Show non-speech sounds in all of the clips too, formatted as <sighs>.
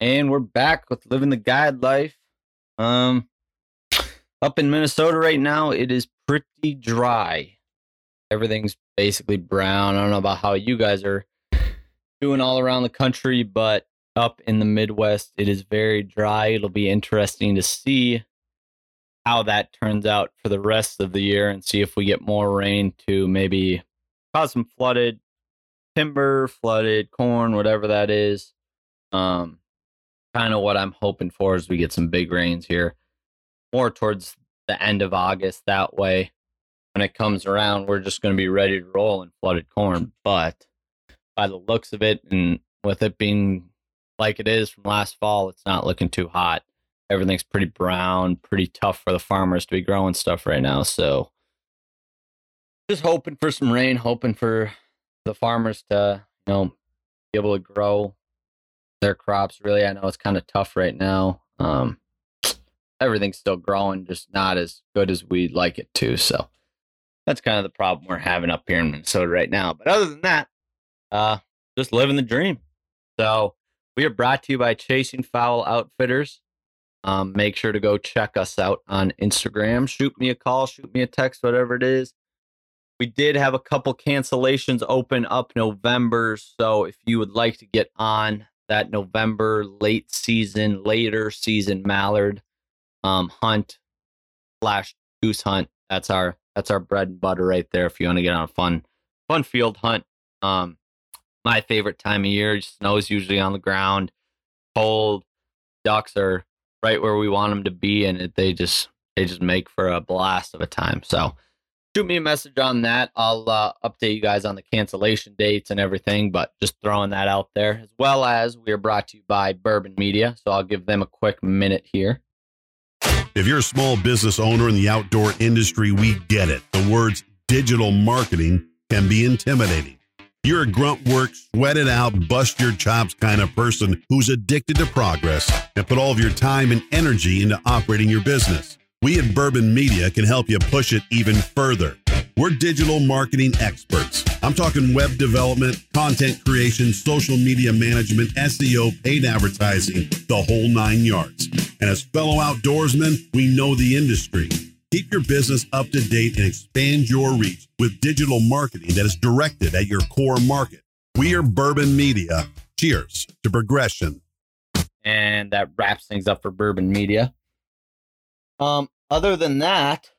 and we're back with living the guide life. Um, up in Minnesota right now, it is pretty dry. Everything's basically brown. I don't know about how you guys are doing all around the country, but up in the Midwest, it is very dry. It'll be interesting to see how that turns out for the rest of the year and see if we get more rain to maybe cause some flooded timber, flooded corn, whatever that is. Um, kind of what I'm hoping for is we get some big rains here more towards the end of August. That way, when it comes around, we're just going to be ready to roll in flooded corn. But by the looks of it, and with it being like it is from last fall, it's not looking too hot. Everything's pretty brown, pretty tough for the farmers to be growing stuff right now. So, just hoping for some rain, hoping for the farmers to, you know, be able to grow their crops. Really, I know it's kind of tough right now. Um, everything's still growing, just not as good as we'd like it to. So that's kind of the problem we're having up here in Minnesota right now. But other than that, uh, just living the dream. So we are brought to you by Chasing Fowl Outfitters. Um, make sure to go check us out on Instagram. Shoot me a call, shoot me a text, whatever it is. We did have a couple cancellations open up November. So if you would like to get on that November late season, later season mallard um, hunt slash goose hunt. That's our that's our bread and butter right there. If you want to get on a fun fun field hunt, um, my favorite time of year. Snow's usually on the ground, cold. Ducks are right where we want them to be, and it, they just they just make for a blast of a time. So shoot me a message on that. I'll uh, update you guys on the cancellation dates and everything, but just throwing that out there. As well as we are brought to you by Bourbon Media. So I'll give them a quick minute here. If you're a small business owner in the outdoor industry, we get it. The words digital marketing can be intimidating. You're a grunt work, sweat it out, bust your chops kind of person who's addicted to progress and put all of your time and energy into operating your business. We at Bourbon Media can help you push it even further. We're digital marketing experts. I'm talking web development, content creation, social media management, SEO, paid advertising, the whole nine yards. And as fellow outdoorsmen, we know the industry. Keep your business up to date and expand your reach with digital marketing that is directed at your core market. We are Bourbon Media. Cheers to progression. And that wraps things up for Bourbon Media. Um, other than that,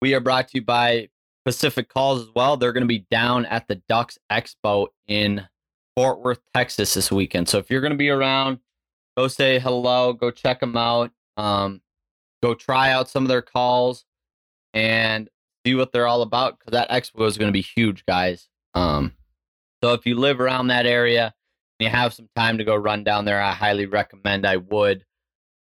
we are brought to you by Pacific Calls as well. They're going to be down at the Ducks Expo in Fort Worth, Texas this weekend. So if you're going to be around, go say hello, go check them out, um, go try out some of their calls and see what they're all about because that expo is going to be huge, guys. Um, so if you live around that area and you have some time to go run down there, I highly recommend I would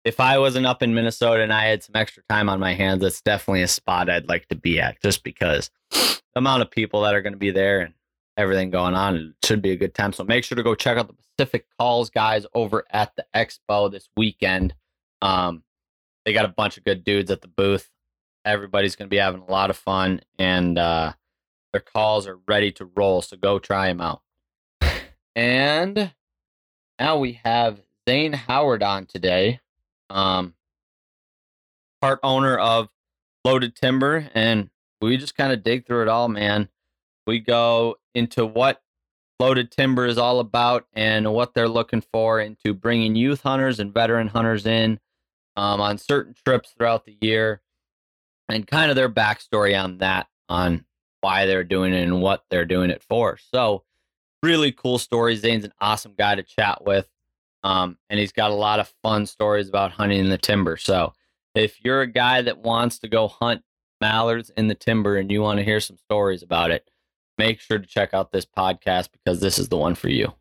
if I wasn't up in Minnesota and I had some extra time on my hands, that's definitely a spot I'd like to be at just because the amount of people that are going to be there and everything going on, it should be a good time. So make sure to go check out the Pacific Calls guys over at the expo this weekend. Um, they got a bunch of good dudes at the booth. Everybody's going to be having a lot of fun and uh, their calls are ready to roll. So go try them out. And now we have Zane Howard on today um, part owner of Loaded Timber, and we just kind of dig through it all, man. We go into what Loaded Timber is all about and what they're looking for into bringing youth hunters and veteran hunters in um, on certain trips throughout the year and kind of their backstory on that, on why they're doing it and what they're doing it for. So, really cool story. Zane's an awesome guy to chat with. Um, and he's got a lot of fun stories about hunting in the timber. So if you're a guy that wants to go hunt mallards in the timber and you want to hear some stories about it, make sure to check out this podcast because this is the one for you.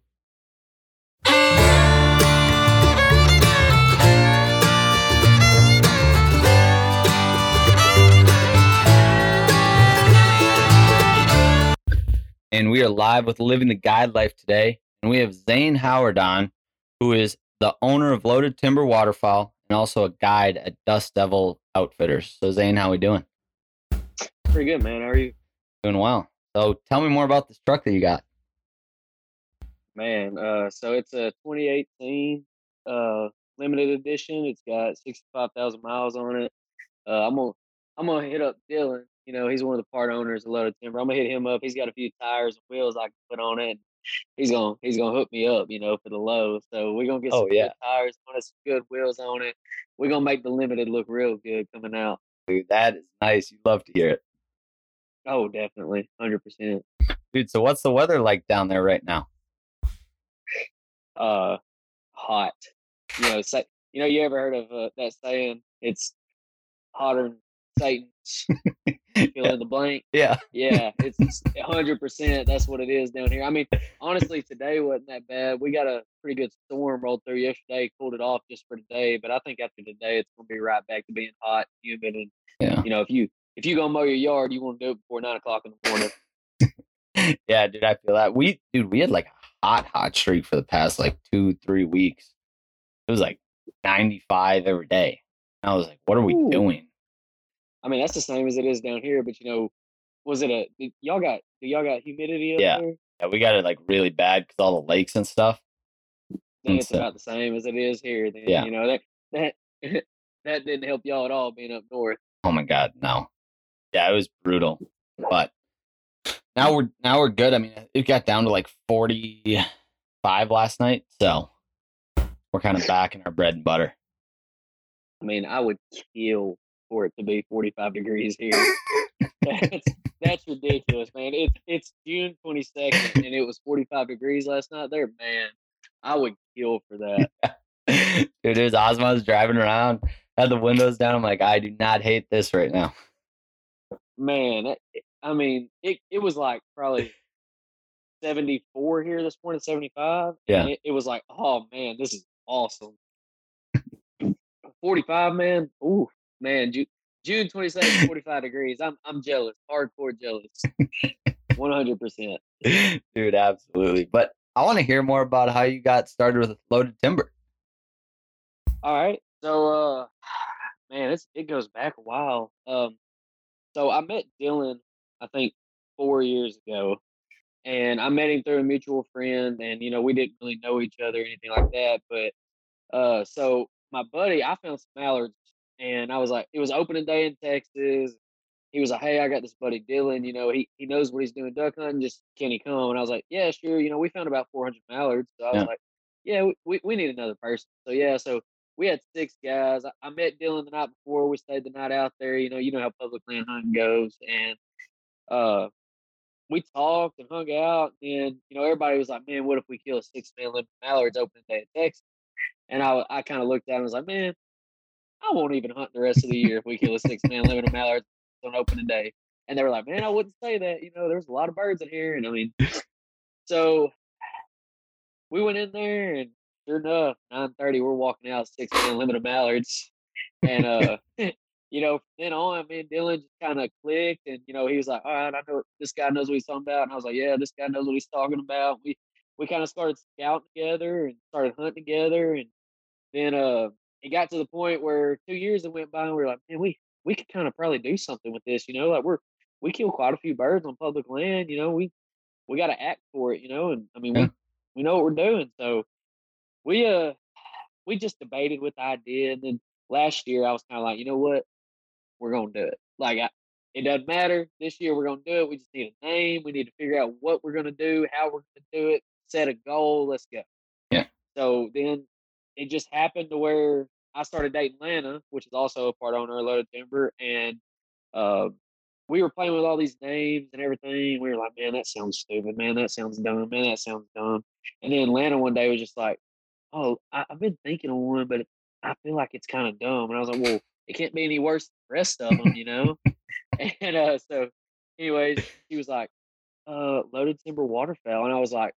And we are live with Living the Guide Life today. And we have Zane Howard on, who is the owner of Loaded Timber Waterfowl and also a guide at Dust Devil Outfitters. So Zane, how we doing? Pretty good, man. How are you? Doing well. So tell me more about this truck that you got. Man, uh, so it's a 2018 uh, limited edition. It's got sixty five thousand miles on it. Uh, I'm gonna I'm gonna hit up Dylan. You know, he's one of the part owners of Loaded Timber. I'm gonna hit him up. He's got a few tires and wheels I can put on it. He's gonna he's gonna hook me up, you know, for the low. So we're gonna get Oh, some yeah. good tires on it, some good wheels on it. We're gonna make the limited look real good coming out. Dude, that is nice. You love to hear it. Oh, definitely, hundred percent. Dude, so what's the weather like down there right now? Uh, hot. You know, say, you know, you ever heard of uh, that saying? It's hotter than Satan's. <laughs> Fill in the blank. Yeah. Yeah, it's <laughs> hundred percent. That's what it is down here. I mean, honestly, today wasn't that bad. We got a pretty good storm rolled through yesterday, cooled it off just for today. But I think after today, it's gonna be right back to being hot, humid, and Yeah. you know, if you if you gonna mow your yard, you want to do it before nine o'clock in the morning. <laughs> Yeah, dude, I feel that. We dude, we had like a hot, hot streak for the past like two, three weeks. It was like 95 every day. I was like, what are we Ooh. doing? I mean, that's the same as it is down here. But you know, was it a y'all got y'all got humidity Yeah. there? Yeah, we got it like really bad because all the lakes and stuff. Then And it's so- about the same as it is here. Then Yeah. you know that that <laughs> that didn't help y'all at all being up north. Oh my god, no. Yeah, it was brutal. But now mm. we're now we're good. I mean, it got down to like 45 last night, so we're kind of back in our bread and butter. I mean, I would kill for it to be 45 degrees here. <laughs> that's that's ridiculous, man. It's it's June 22nd <laughs> and it was 45 degrees last night. There, man, I would kill for <laughs> that. Dude, it was I was driving around, had the windows down. I'm like, I do not hate this right now. Man, eh, I mean, it it was like probably 74 here this morning, 75. Yeah. It, it was like, oh man, this is awesome. 45, man. Ooh, man, Ju- June 22nd, <laughs> 45 degrees. I'm I'm jealous, hardcore jealous. <laughs> 100%. Dude, absolutely. But I want to hear more about how you got started with loaded timber. All right. So uh <sighs> man, it's it goes back a while. Um so I met Dylan I think 4 years ago and I met him through a mutual friend and you know we didn't really know each other or anything like that but uh so my buddy I found some mallards and I was like it was opening day in Texas. He was like, "Hey, I got this buddy Dylan. You know, he he knows what he's doing duck hunting. Just can he come?" And I was like, "Yeah, sure. You know, we found about 400 mallards. So I was Yeah. like, yeah, we, we, need another person. So yeah, so we had six guys. I, I met Dylan the night before. We stayed the night out there. You know, you know how public land hunting goes, and uh, we talked and hung out. And you know, everybody was like, "Man, what if we kill a six man limit mallards opening day in Texas?" And I I kind of looked at him and was like, "Man, I won't even hunt the rest of the year if we kill a six man limit of mallards on opening day." And they were like, "Man, I wouldn't say that. You know, there's a lot of birds in here." And I mean, so we went in there and sure enough, nine thirty, we're walking out six man limit of mallards, and uh, <laughs> you know, from then on, me and Dylan just kind of clicked, and you know, he was like, "All right, I know this guy knows what he's talking about," and I was like, "Yeah, this guy knows what he's talking about." We we kind of started scouting together and started hunting together, and then uh, it got to the point where two years that went by, and we are like, "Man, we we could kind of probably do something with this," you know, like we're we kill quite a few birds on public land, you know, we we got to act for it, you know, and I mean, Yeah. we we know what we're doing. So we uh we just debated with the idea, and then last year I was kind of like, you know what, we're gonna do it. Like I, it doesn't matter this year, we're gonna do it. We just need a name. We need to figure out what we're gonna do, how we're gonna do it, set a goal. Let's go. Yeah. So then it just happened to where I started dating Lana, which is also a part owner of Loaded Timber, and uh, we were playing with all these names and everything. We were like, man, that sounds stupid. Man, that sounds dumb. Man, that sounds dumb. And then Lana one day was just like, oh, I, I've been thinking of one, but I feel like it's kind of dumb. And I was like, well, it can't be any worse than the rest of them, you know? <laughs> <laughs> and uh, so, anyways, he was like, uh, loaded timber waterfowl. And I was like,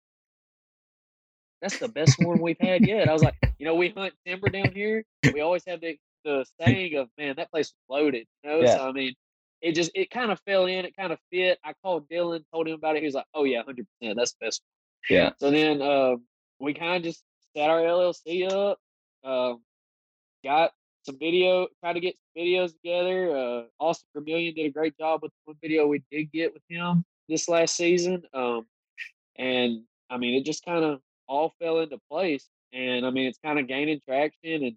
that's the best one we've had yet. I was like, you know, we hunt timber down here. We always have the, the <laughs> saying of, man, that place was loaded, you know? Yeah. So, I mean, it just, it kind of fell in, it kind of fit. I called Dylan, told him about it. He was like, oh, yeah, 100%. That's the best Yeah. so then uh, we kind of just set our LLC up, um, got some video, tried to get some videos together. Uh, Austin Vermillion did a great job with one video we did get with him this last season. Um, and I mean, it just kind of all fell into place. and I mean it's kind of gaining traction, and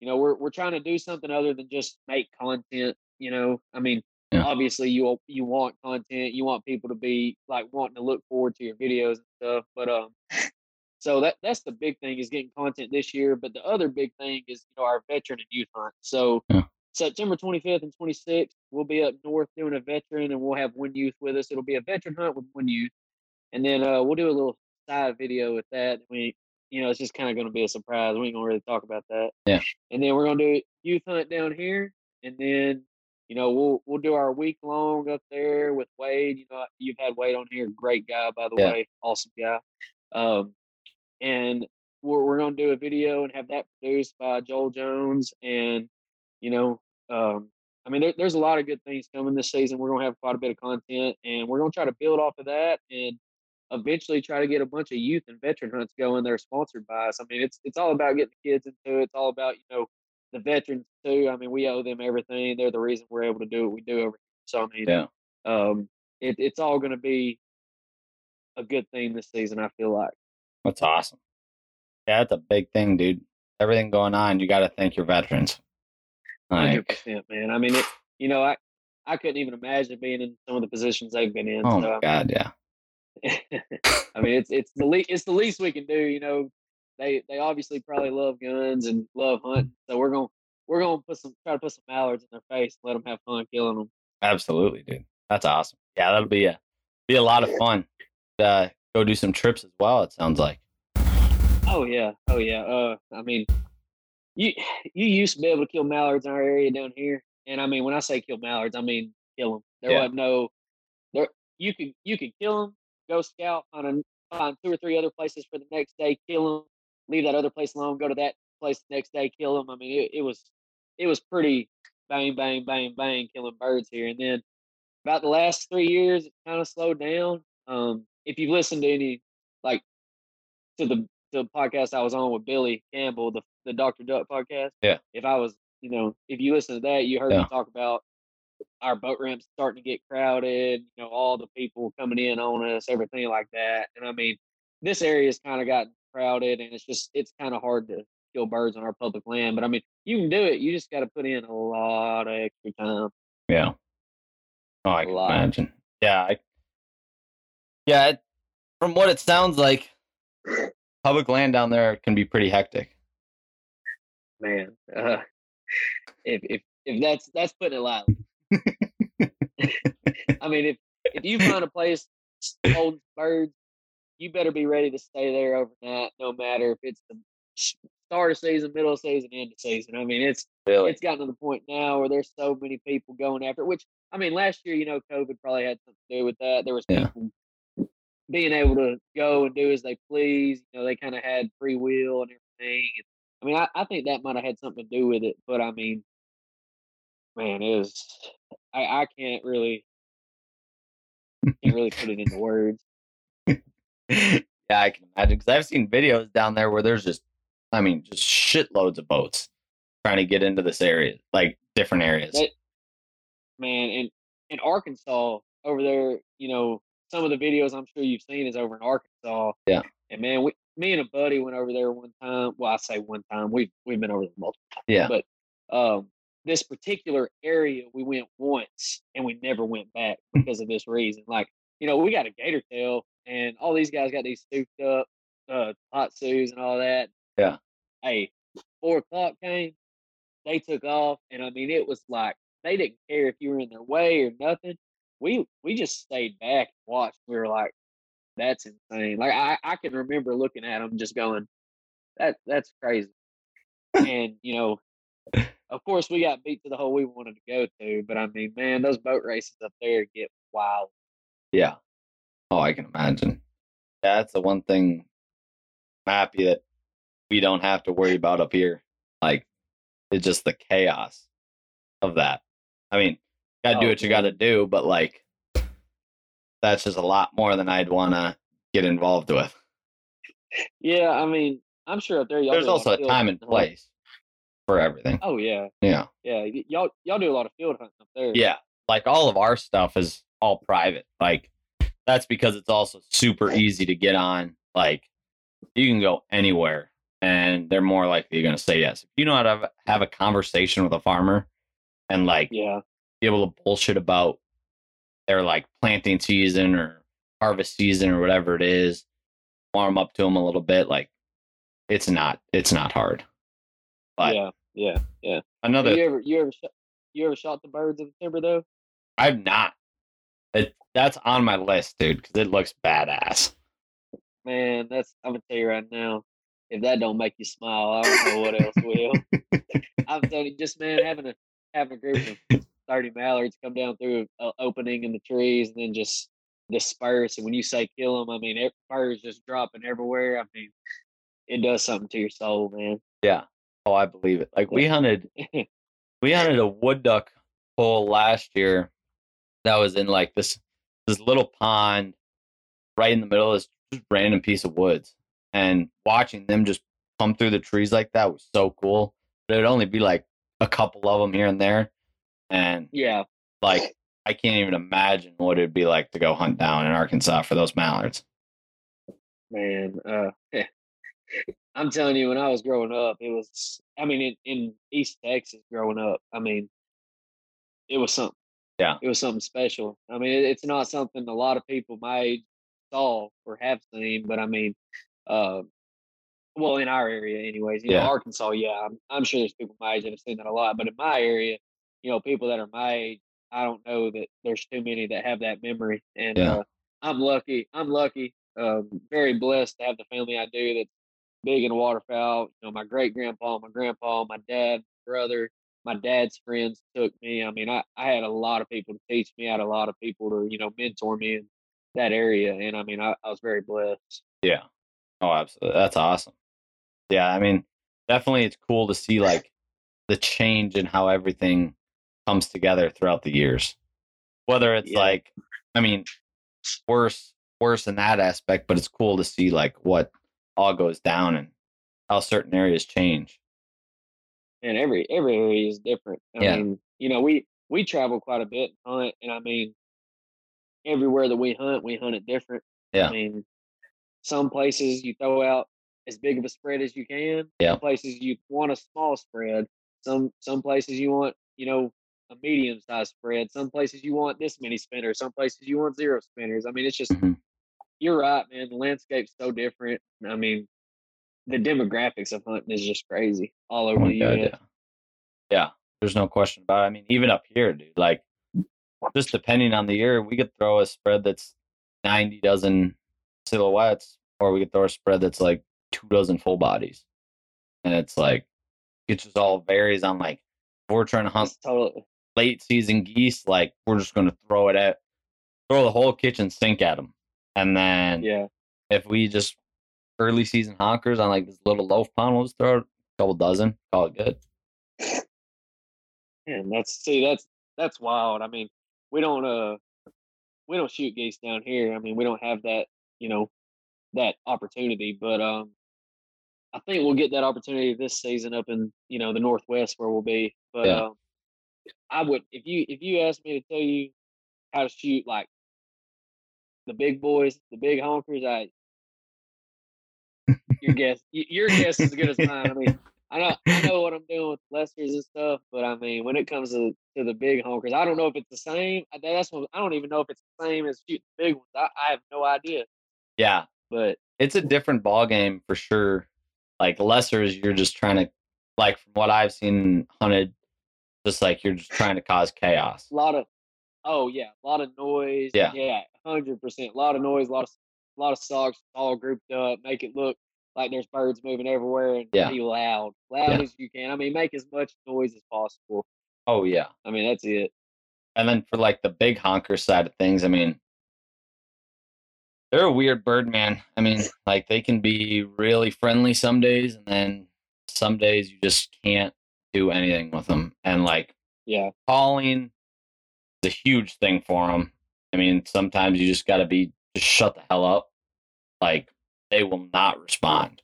you know we're we're trying to do something other than just make content. You know, I mean, Yeah. obviously you you want content, you want people to be like wanting to look forward to your videos and stuff, but um. So that that's the big thing is getting content this year. But the other big thing is you know our veteran and youth hunt. So Yeah. September 25th and 26th, we'll be up north doing a veteran, and we'll have one youth with us. It'll be a veteran hunt with one youth, and then uh, we'll do a little side video with that. We, you know, it's just kind of going to be a surprise. We ain't gonna really talk about that. Yeah. And then we're gonna do youth hunt down here, and then you know we'll we'll do our week long up there with Wade. You know, you've had Wade on here, great guy by the Yeah. way, awesome guy. Um, and we're we're gonna do a video and have that produced by Joel Jones, and you know, um, I mean, there, there's a lot of good things coming this season. We're gonna have quite a bit of content, and we're gonna try to build off of that, and eventually try to get a bunch of youth and veteran hunts going. They're sponsored by us. I mean, it's it's all about getting the kids into it. It's all about you know the veterans too. I mean, we owe them everything. They're the reason we're able to do what we do over here. So I mean, Yeah. um, it, it's all going to be a good thing this season. I feel like. That's awesome. Yeah, that's a big thing, dude. Everything going on, you got to thank your veterans. Hundred Like, percent, man. I mean, it, you know, I I couldn't even imagine being in some of the positions they've been in. oh so, my god, yeah, I mean, it's it's the le- it's the least we can do. You know, they they obviously probably love guns and love hunting, so we're gonna we're gonna put some try to put some mallards in their face, and let them have fun killing them. absolutely, dude. That's awesome. Yeah, that'll be a be a lot of fun. Uh, go do some trips as well. It sounds like. Oh yeah, oh yeah. Uh, I mean, you you used to be able to kill mallards in our area down here, and I mean, when I say kill mallards, I mean kill them. There Yeah. wasn't no there. You could you could kill them, go scout on a find two or three other places for the next day, kill them, leave that other place alone, go to that place the next day, kill them. I mean, it, it was it was pretty bang bang bang bang killing birds here, and then about the last three years, it kind of slowed down. Um, if you've listened to any like to the the podcast I was on with Billy Campbell, the the Doctor Duck podcast. Yeah. If I was, you know, if you listen to that, you heard Yeah. me talk about our boat ramps starting to get crowded. You know, all the people coming in on us, everything like that. And I mean, this area's kind of gotten crowded, and it's just it's kind of hard to kill birds on our public land. But I mean, you can do it. You just got to put in a lot of extra time. Yeah. Oh, I can lot. imagine. Yeah. I, yeah. It, from what it sounds like, public land down there can be pretty hectic. man. Uh, if if if that's that's putting it lightly. <laughs> I mean, if if you find a place holding birds, you better be ready to stay there overnight, no matter if it's the start of season, middle of season, end of season. I mean, it's Really? it's gotten to the point now where there's so many people going after it. Which I mean, last year, you know, COVID probably had something to do with that. There was Yeah. people being able to go and do as they please. You know, they kind of had free will and everything. I mean, I, I think that might have had something to do with it. But I mean, man, it was I, I can't really can't really put it into words. <laughs> yeah, I can imagine because I've seen videos down there where there's just, I mean, just shitloads of boats trying to get into this area, like different areas. That- Man, in in Arkansas over there, you know, some of the videos I'm sure you've seen is over in Arkansas. Yeah. And man, we me and a buddy went over there one time. Well, I say one time. We've we've been over there multiple times. Yeah. But um this particular area we went once and we never went back because of this reason. Like, you know, we got a gator tail and all these guys got these souped up uh hot suits and all that. Yeah. Hey, four o'clock came, they took off, and I mean it was like they didn't care if you were in their way or nothing. We we just stayed back and watched. We were like, "That's insane!" Like I I can remember looking at them, just going, "That that's crazy." and you know, of course, we got beat to the hole we wanted to go to. But I mean, man, those boat races up there get wild. Yeah. Oh, I can imagine. Yeah, that's the one thing I'm happy that we don't have to worry about up here. Like, it's just the chaos of that. I mean, gotta do Oh, what you gotta do, but like, that's just a lot more than I'd want to get involved with. Yeah, I mean, I'm sure up there y'all. There's do also a time and place for everything. Oh yeah, Yeah. yeah. y- Y'all y'all do a lot of field hunting up there. Yeah. Like all of our stuff is all private. Like that's because it's also super easy to get on. Like you can go anywhere and they're more likely going to say yes. If you know how to have, have a conversation with a farmer and like Yeah. be able to bullshit about their like planting season or harvest season or whatever it is, warm up to them a little bit, like it's not it's not hard. But yeah. Yeah. Yeah. another you ever you ever shot, you ever shot the birds in the timber though? I've not. It, that's on my list, dude, because it looks badass. Man, that's I'm gonna tell you right now. If that don't make you smile, I don't know what else will. <laughs> I'm telling you, just man, having a having a group of thirty mallards come down through an opening in the trees and then just disperse. And when you say kill them, I mean birds just dropping everywhere. I mean, it does something to your soul, man. Yeah. Oh, I believe it. Like we hunted <laughs> we hunted a wood duck hole last year that was in like this this little pond right in the middle of this just random piece of woods. And watching them just come through the trees like that was so cool. But it'd only be like a couple of them here and there. And yeah, like I can't even imagine what it'd be like to go hunt down in Arkansas for those mallards. man. Uh, I'm telling you, when I was growing up, it was. I mean, in, in East Texas, growing up, I mean, it was something. Yeah. it was something special. I mean, it, it's not something a lot of people my age saw or have seen, but I mean, uh, well, in our area, anyways, you Yeah. know, Arkansas, yeah, I'm, I'm sure there's people my age that have seen that a lot, but in my area, you know, people that are my age, I don't know that there's too many that have that memory, and Yeah. uh, I'm lucky. I'm lucky. Um, very blessed to have the family I do that's big in waterfowl. You know, my great grandpa, my grandpa, my dad, brother, my dad's friends took me. I mean, I, I had a lot of people to teach me. I had a lot of people to, you know, mentor me in that area. And I mean, I, I was very blessed. Yeah. Oh, absolutely. That's awesome. Yeah, I mean, definitely it's cool to see like the change in how everything comes together throughout the years. Whether it's Yeah. like I mean, worse worse in that aspect, but it's cool to see like what all goes down and how certain areas change. And every every area is different. I Yeah. mean, you know, we we travel quite a bit and hunt, and I mean, everywhere that we hunt, we hunt it different. Yeah. I mean, some places you throw out as big of a spread as you can. Yeah. Some places you want a small spread. Some some places you want, you know, a medium sized spread. Some places you want this many spinners. Some places you want zero spinners. I mean, it's just Mhm. You're right, man. The landscape's so different. I mean, the demographics of hunting is just crazy all Oh over my the God, US. yeah. Yeah, there's no question about it. I mean, even up here, dude, like just depending on the year, we could throw a spread that's 90 dozen silhouettes, or we could throw a spread that's like two dozen full bodies. And it's like, it just all varies on like, if we're trying to hunt totally late season geese, like we're just going to throw it at, throw the whole kitchen sink at them. And then yeah. if we just early season honkers on like this little loaf pond, we'll just throw a couple dozen, call it good. And that's see, that's that's wild. I mean, we don't uh we don't shoot geese down here. I mean, we don't have that, you know, that opportunity. But um I think we'll get that opportunity this season up in, you know, the northwest where we'll be. But Yeah. um I would if you if you asked me to tell you how to shoot like the big boys, the big honkers, I your <laughs> guess your guess is as good as mine. I mean, <laughs> I know I know what I'm doing with lessers and stuff, but I mean, when it comes to, to the big honkers, I don't know if it's the same. I- That's what I don't even know if it's the same as shooting the big ones. I, I have no idea. Yeah, But it's a different ball game for sure. Like lessers, you're just trying to, like from what I've seen hunted, just like you're just trying to cause chaos. a lot of oh yeah, a lot of noise. Yeah. yeah, hundred percent. A lot of noise, a lot of a lot of socks all grouped up, make it look like there's birds moving everywhere, and Yeah. be loud, loud Yeah. as you can. I mean, make as much noise as possible. Oh yeah, I mean, that's it. and then for like the big honker side of things, I mean, they're a weird bird, man. I mean, <laughs> like they can be really friendly some days, and then some days you just can't do anything with them. And like Yeah, calling a huge thing for them. I mean, sometimes you just got to be just shut the hell up. Like they will not respond,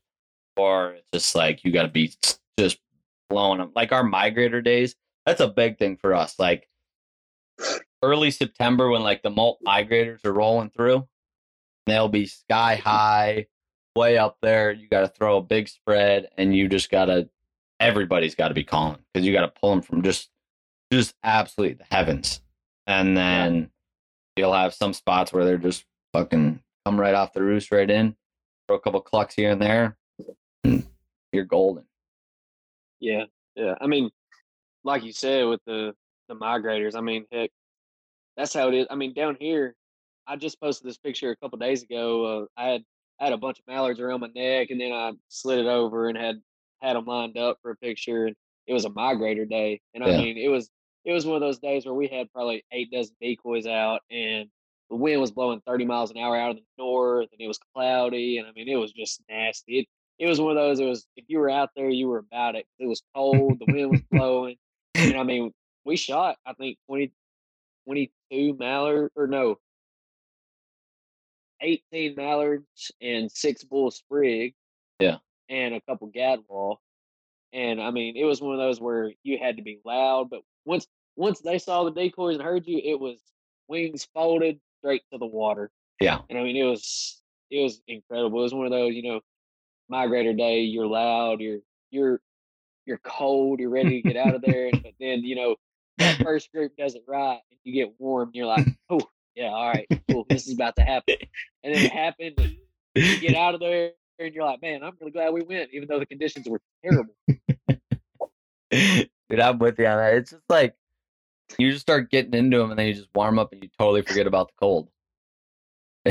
or it's just like you got to be just blowing them. Like our migrator days, that's a big thing for us. Like early September when like the molt migrators are rolling through, they'll be sky high, way up there. You got to throw a big spread, and you just gotta. Everybody's got to be calling because you got to pull them from just, just absolutely the heavens, and then you'll have some spots where they're just fucking come right off the roost right in, throw a couple clucks here and there, and you're golden. Yeah, yeah. I mean, like you said with the the migrators, I mean, heck, that's how it is. I mean, down here, I just posted this picture a couple days ago. Uh, I had I had a bunch of mallards around my neck, and then I slid it over and had had them lined up for a picture. And it was a migrator day, and I Yeah. mean, it was it was one of those days where we had probably eight dozen decoys out, and the wind was blowing thirty miles an hour out of the north, and it was cloudy, and I mean, it was just nasty. It it was one of those. It was if you were out there, you were about it. It was cold, the wind was <laughs> blowing, and I mean, we shot I think 20, 22 mallard or no, eighteen mallards and six bull sprig. Yeah. and a couple gadwall, and I mean, it was one of those where you had to be loud, but once once they saw the decoys and heard you, it was wings folded straight to the water. Yeah. And I mean, it was it was incredible. It was one of those, you know, migrator day. You're loud. You're you're you're cold. You're ready to get out of there. <laughs> But then you know that first group does it right, and you get warm. You're like, oh yeah, all right, cool. This is about to happen. And then it happened. And you get out of there, and you're like, man, I'm really glad we went, even though the conditions were terrible. <laughs> <laughs> Dude, I'm with you on that. It's just like you just start getting into them, and then you just warm up, and you totally forget about the cold.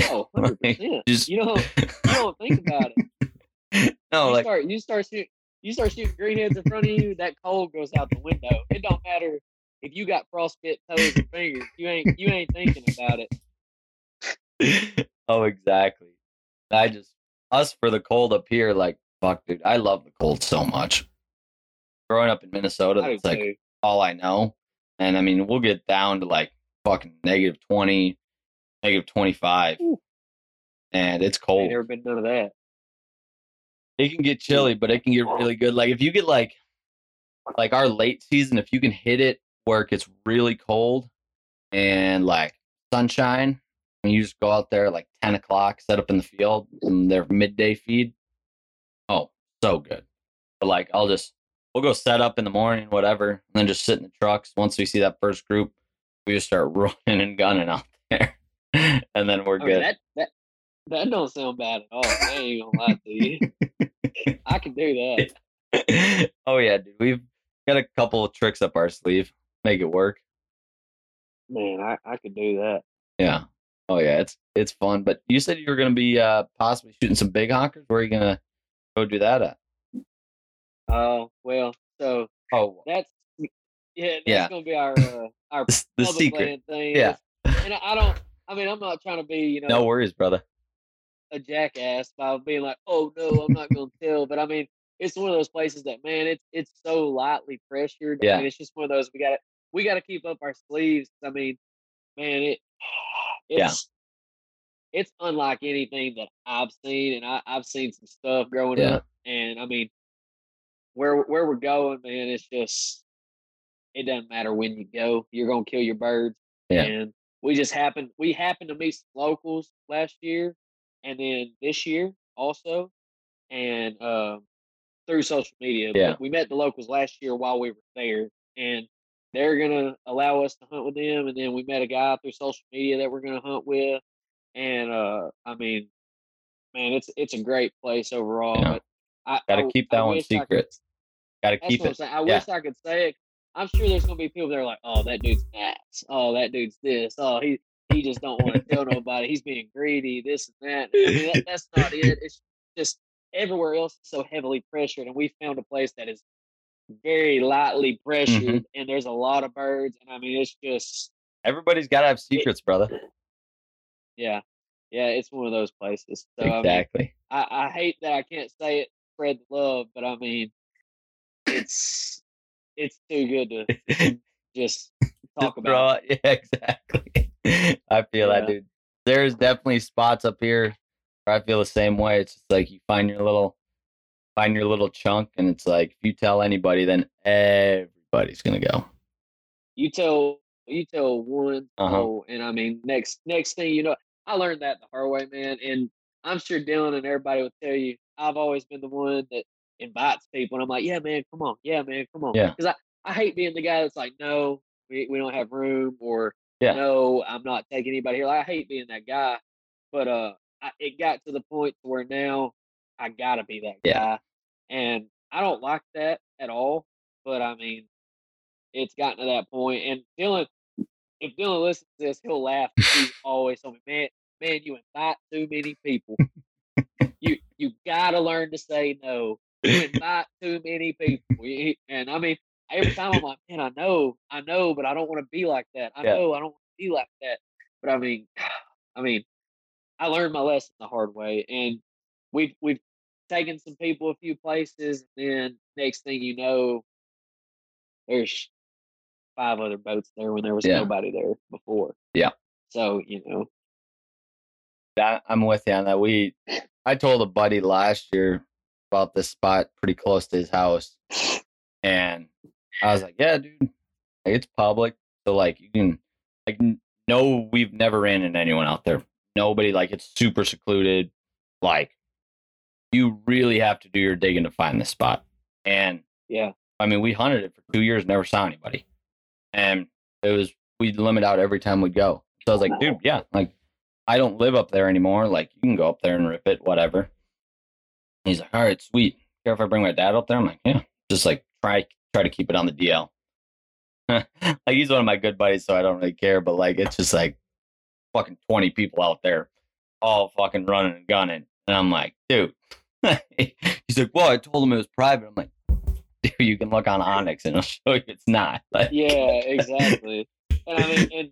Oh, <laughs> 100 percent. Just You don't you don't think about it. <laughs> no, you like start you start shooting you start shooting greenheads in front of you, that cold goes out the window. It don't matter if you got frostbit toes and fingers. You ain't you ain't thinking about it. <laughs> oh, exactly. I just us for the cold up here, like fuck, dude. I love the cold so much. Growing up in Minnesota, that's like too. all I know. And I mean, we'll get down to like fucking negative twenty, negative twenty five, Ooh. and it's Ain't cold. never been none of that. it can get chilly, but it can get really good. Like if you get like like our late season, if you can hit it where it gets really cold and like sunshine, and you just go out there like ten o'clock, set up in the field, and their midday feed. Oh, so good. But like I'll just we'll go set up in the morning, whatever, and then just sit in the trucks. Once we see that first group, we just start <laughs> running and gunning out there, <laughs> and then we're good. that that that don't sound bad at all. I ain't gonna lie to you. <laughs> I can do that. oh yeah, dude. We've got a couple of tricks up our sleeve. Make it work. Man, I, I could do that. Yeah. Oh yeah, it's it's fun. But you said you were gonna be uh possibly shooting some big honkers. Where are you gonna go do that at? Oh well, so Oh, that's yeah, that's Yeah. gonna be our <laughs> uh, our the, the public secret. thing. Yeah. and I, I don't. I mean, I'm not trying to be you know No worries, brother. a jackass by being like, oh no, I'm not gonna tell. But I mean, it's one of those places that man, it's it's so lightly pressured. I Yeah. mean, it's just one of those we got to we got to keep up our sleeves. I mean, man, it <sighs> Yeah. it's it's unlike anything that I've seen, and I, I've seen some stuff growing Yeah. up, and I mean, where where we're going, man, it's just it doesn't matter when you go, you're gonna kill your birds. Yeah. And we just happened we happened to meet some locals last year, and then this year also, and um, through social media. Yeah. we met the locals last year while we were there, and they're gonna allow us to hunt with them. And then we met a guy through social media that we're gonna hunt with, and uh, I mean, man, it's it's a great place overall. Yeah. I Gotta keep that one I could- secret. Gotta keep what I'm it. I Yeah. wish I could say it. I'm sure there's gonna be people that are like, "Oh, that dude's ass. Oh, that dude's this. Oh, he he just don't want to <laughs> tell nobody. He's being greedy. This and that." I mean, that, that's not it. It's just everywhere else is so heavily pressured, and we found a place that is very lightly pressured, Mm-hmm. and there's a lot of birds. And I mean, it's just Everybody's gotta have secrets, brother. yeah, yeah. It's one of those places. So I mean, exactly. I, I hate that I can't say it, spread the love, but I mean, it's it's too good to <laughs> just talk Just about. it- <laughs> Yeah, exactly. <laughs> I feel that, dude. There's definitely spots up here where I feel the same way. It's just like you find your little, find your little chunk, and it's like if you tell anybody, then everybody's gonna go. You tell you tell one, Uh-huh. oh, and I mean next next thing you know, I learned that the hard way, man. And I'm sure Dylan and everybody will tell you I've always been the one that invites people, and I'm like, yeah, man, come on, yeah, man, come on, Yeah. because I I hate being the guy that's like, no, we we don't have room, or Yeah. no, I'm not taking anybody here. Like, I hate being that guy, but uh, I, it got to the point to where now I gotta be that Yeah. guy, and I don't like that at all. But I mean, it's gotten to that point, and Dylan, if Dylan listens to this, he'll laugh. He's always told me, man, man, you invite too many people. You gotta learn to say no. Invite <laughs> too many people, and I mean, every time I'm like, man, I know, I know, but I don't want to be like that. I Yeah. know, I don't want to be like that. But I mean, <sighs> I mean, I learned my lesson the hard way, and we've we've taken some people a few places, and then next thing you know, there's five other boats there when there was Yeah. nobody there before. Yeah. So you know, I, I'm with you on that. We, I told a buddy last year about this spot pretty close to his house, and I was like, "Yeah, dude, like, it's public, so like you can, like, no, we've never ran into anyone out there. Nobody, like, it's super secluded. Like, you really have to do your digging to find this spot. And yeah, I mean, we hunted it for two years, never saw anybody, and it was we'd limit out every time we'd go. So I was like, dude, yeah, like I don't live up there anymore. Like you can go up there and rip it, whatever. He's like, all right, sweet. Care if I bring my dad up there? I'm like, yeah, just like try try to keep it on the DL. <laughs> like he's one of my good buddies, so I don't really care. But like, it's just like fucking twenty people out there, all fucking running and gunning, and I'm like, dude. <laughs> he's like, well, I told him it was private. I'm like, dude, you can look on onX and it'll <laughs> show you it's not. Like, yeah, exactly. and I mean, and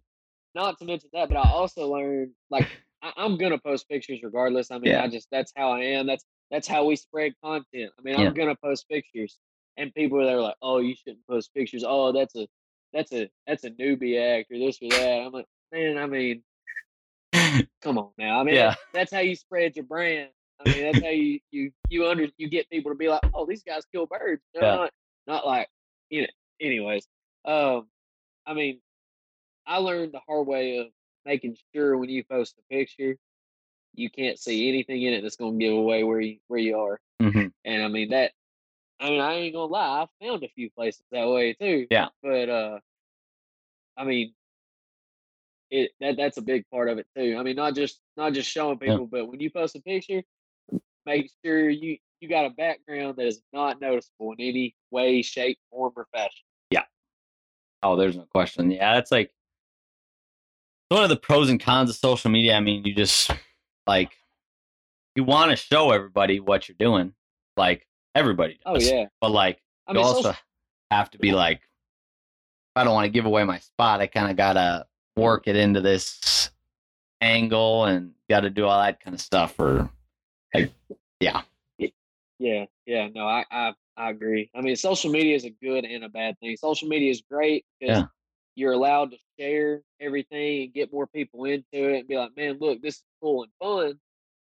not to mention that, but I also learned like <laughs> I, I'm gonna post pictures regardless. I mean, Yeah. I just that's how I am. That's that's how we spread content. I mean, Yeah. I'm gonna post pictures, and people are there like, "Oh, you shouldn't post pictures. Oh, that's a that's a that's a newbie act or this or that." I'm like, man, I mean, <laughs> come on now. I mean, Yeah. that's how you spread your brand. I mean, that's how you you you under you get people to be like, "Oh, these guys kill birds." No, Yeah. not not like you know. Anyways, um, I mean, I learned the hard way of making sure when you post a picture, you can't see anything in it that's going to give away where you where you are. Mhm. And I mean that. I mean, I ain't gonna lie. I found a few places that way too. Yeah. But uh, I mean, it that that's a big part of it too. I mean, not just not just showing Yeah. people, but when you post a picture, make sure you you got a background that is not noticeable in any way, shape, form, or fashion. Yeah. Oh, there's no question. Yeah, that's like one of the pros and cons of social media. I mean, you just like you want to show everybody what you're doing, like everybody Oh does. yeah. But like I you mean, also social, have to be like, I don't want to give away my spot. I kind of gotta work it into this angle and got to do all that kind of stuff. Or Yeah, yeah, yeah. no, I, I I agree. I mean, social media is a good and a bad thing. Social media is great because Yeah. You're allowed to share everything and get more people into it and be like, man, look, this is cool and fun,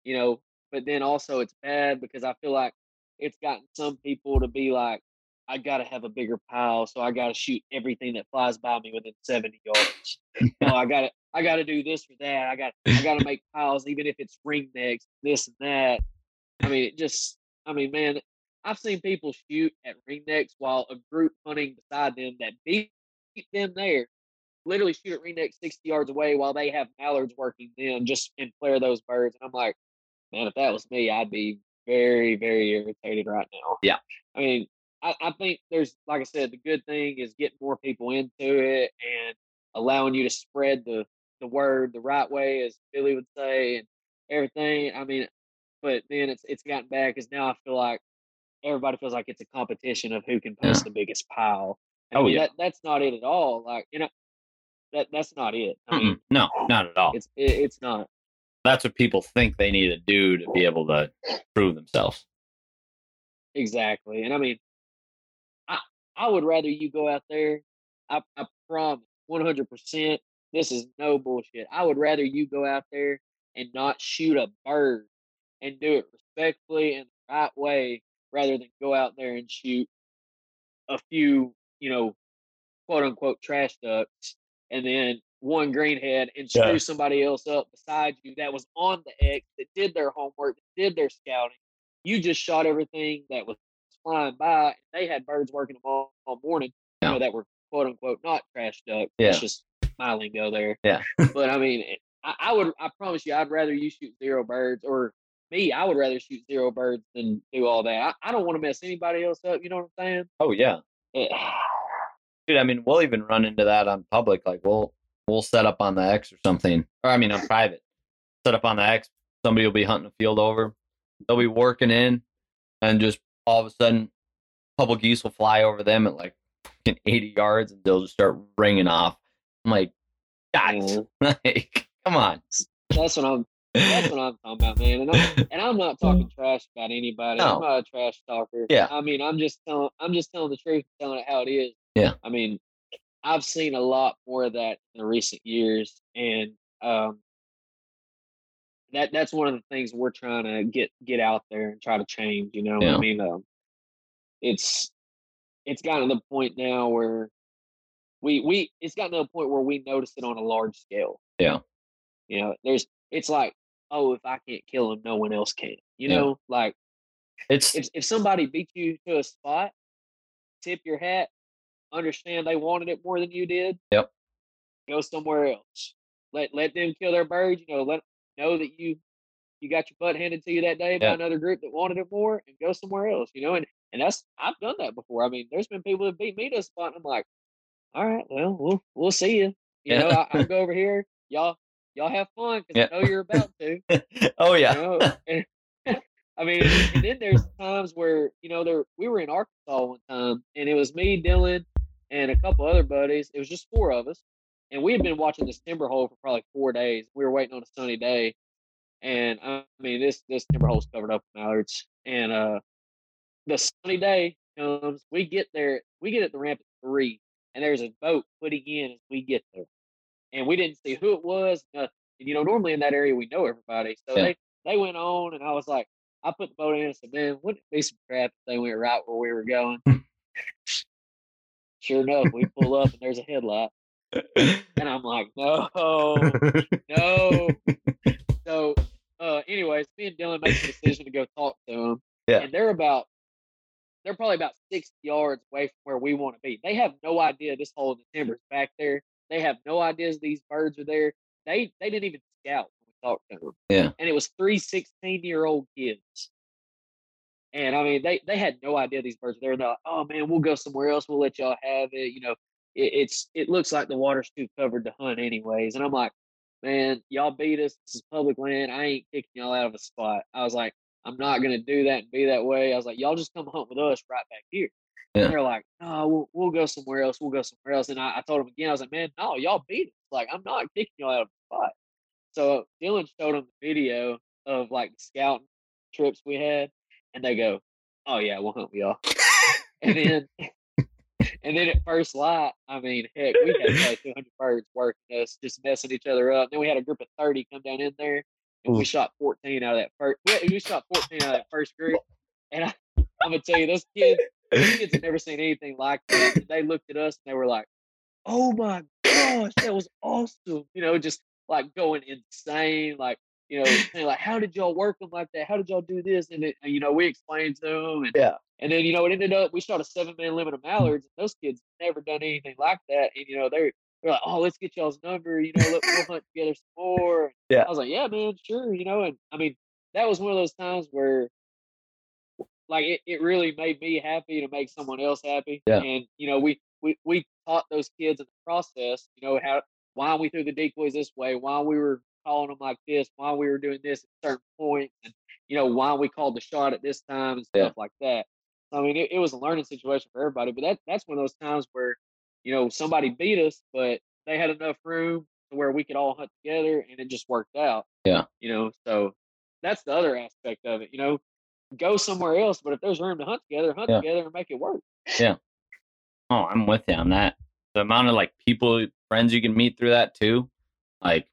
you know. But then also it's bad because I feel like it's gotten some people to be like, I gotta have a bigger pile, so I gotta shoot everything that flies by me within seventy yards. oh, I gotta I gotta do this or that. I got I gotta make piles even if it's ring necks, this and that. I mean, it just I mean, man, I've seen people shoot at ring ringnecks while a group hunting beside them that beat them there literally shoot at ringnecks 60 yards away while they have mallards working them just and flare those birds. And I'm like, man, if that was me, I'd be very, very irritated right now. Yeah. I mean, I, I think there's, like I said, the good thing is getting more people into it and allowing you to spread the, the word the right way, as Billy would say, and everything. I mean, but then it's it's gotten bad because now I feel like everybody feels like it's a competition of who can post the biggest pile. Oh, yeah. that that's not it at all. Like you know, that that's not it. I mean, no, not at all. it's it, it's not. That's what people think they need to do to be able to prove themselves. Exactly. And I mean, I I would rather you go out there. I, I promise, one hundred percent. This is no bullshit. I would rather you go out there and not shoot a bird and do it respectfully and the right way, rather than go out there and shoot a few, you know, quote unquote trash ducks, and then one greenhead and Yeah. screw somebody else up beside you that was on the X that did their homework, that did their scouting. You just shot everything that was flying by. They had birds working them all, all morning, Yeah. you know, that were quote unquote not trash duck. Yeah. That's just my lingo there. Yeah. but I mean, I, I would, I promise you, I'd rather you shoot zero birds or me, I would rather shoot zero birds than do all that. I, I don't want to mess anybody else up. You know what I'm saying? Oh yeah, Eh, dude. I mean, we'll even run into that on public. Like we'll we'll set up on the X or something, or I mean on private. Set up on the X. Somebody will be hunting a field over. They'll be working in, and just all of a sudden, public geese will fly over them at like fucking 80 yards, and they'll just start ringing off. I'm like, guys, Mhm. <laughs> like, come on. that's what I'm. That's what I'm talking about, man. And I'm, <laughs> and I'm not talking trash about anybody. No. I'm not a trash talker. Yeah. I mean, I'm just telling. I'm just telling the truth, telling it how it is. Yeah. I mean, I've seen a lot more of that in the recent years, and um, that that's one of the things we're trying to get get out there and try to change. You know, Yeah. I mean, um, it's it's gotten to the point now where we we it's gotten to the point where we notice it on a large scale. Yeah. You know, there's it's like, oh, if I can't kill him, no one else can. You Yeah. know, like It's if if somebody beat you to a spot, tip your hat, understand they wanted it more than you did. Yep. Go somewhere else. Let let them kill their birds. You know, let know that you you got your butt handed to you that day by another group that wanted it more, and go somewhere else. You know, and and that's I've done that before. I mean, there's been people that beat me to a spot, and I'm like, all right, well, we'll we'll see you. You know, I, I'll go over <laughs> here. Y'all y'all have fun because Yeah. I know you're about to. <laughs> oh You yeah, know? <laughs> And- I mean, and then there's times where you know there we were in Arkansas one time, and it was me, Dylan, and a couple other buddies. It was just four of us, and we had been watching this timber hole for probably four days. We were waiting on a sunny day, and I mean this this timber hole's covered up with mallards, and uh, the sunny day comes. We get there, we get at the ramp at three, and there's a boat putting in as we get there, and we didn't see who it was. Nothing. And, you know, normally in that area we know everybody, so Yeah. they they went on, and I was like, I put the boat in and said, man, wouldn't it be some crap if they went right where we were going? Sure enough, we pull up and there's a headlight, and I'm like, no, no. so, uh, anyways, me and Dylan make the decision to go talk to them, <laughs> Yeah. and they're about they're probably about 60 yards away from where we want to be. They have no idea this hole in the timber's back there. They have no ideas these birds are there. They they didn't even scout when we talked to them. Yeah. And it was three 16 year old kids. And I mean, they they had no idea these birds were there. They're like, oh man, we'll go somewhere else. We'll let y'all have it. You know, it, it's it looks like the water's too covered to hunt anyways. And I'm like, man, y'all beat us. This is public land. I ain't kicking y'all out of a spot. I was like, I'm not gonna do that and be that way. I was like, y'all just come hunt with us right back here. Yeah. And they're like, no, we'll, we'll go somewhere else. We'll go somewhere else. And I, I told them again, I was like, man, no, y'all beat us. Like, I'm not kicking y'all out of the spot. So Dylan showed them the video of like the scouting trips we had, and they go, "Oh yeah, we'll hunt with y'all." <laughs> and then, <laughs> and then at first light, I mean, heck, we had like 200 birds working us, just messing each other up. Then we had a group of 30 come down in there, and we mm. shot 14 out of that first. We, shot 14 out of that first group, and I, I'm gonna tell you, those kids, those kids had never seen anything like that. And they looked at us and they were like, "Oh my gosh, that was awesome!" You know, just like going insane, like you know, saying like, "How did y'all work them like that? How did y'all do this?" And it, and, you know, we explained to them, and Yeah. and then you know, it ended up we shot a seven man limit of mm. mallards, and those kids never done anything like that, and you know, they're they're like, "Oh, let's get y'all's number," you know, let, we'll <laughs> hunt together some more. Yeah. I was like, "Yeah, man, sure," you know, and I mean, that was one of those times where like it, it really made me happy to make someone else happy. Yeah. And you know, we we we taught those kids in the process, you know, how why we threw the decoys this way, why we were calling them like this, why we were doing this at certain points, and you know, why we called the shot at this time and Yeah. stuff like that. So, I mean, it, it was a learning situation for everybody, but that that's one of those times where, you know, somebody beat us, but they had enough room to where we could all hunt together and it just worked out. Yeah. You know, so that's the other aspect of it, you know. Go somewhere else, but if there's room to hunt together, hunt Yeah. together and make it work. Yeah. Oh, I'm with you on that. The amount of like people, friends you can meet through that too. Like,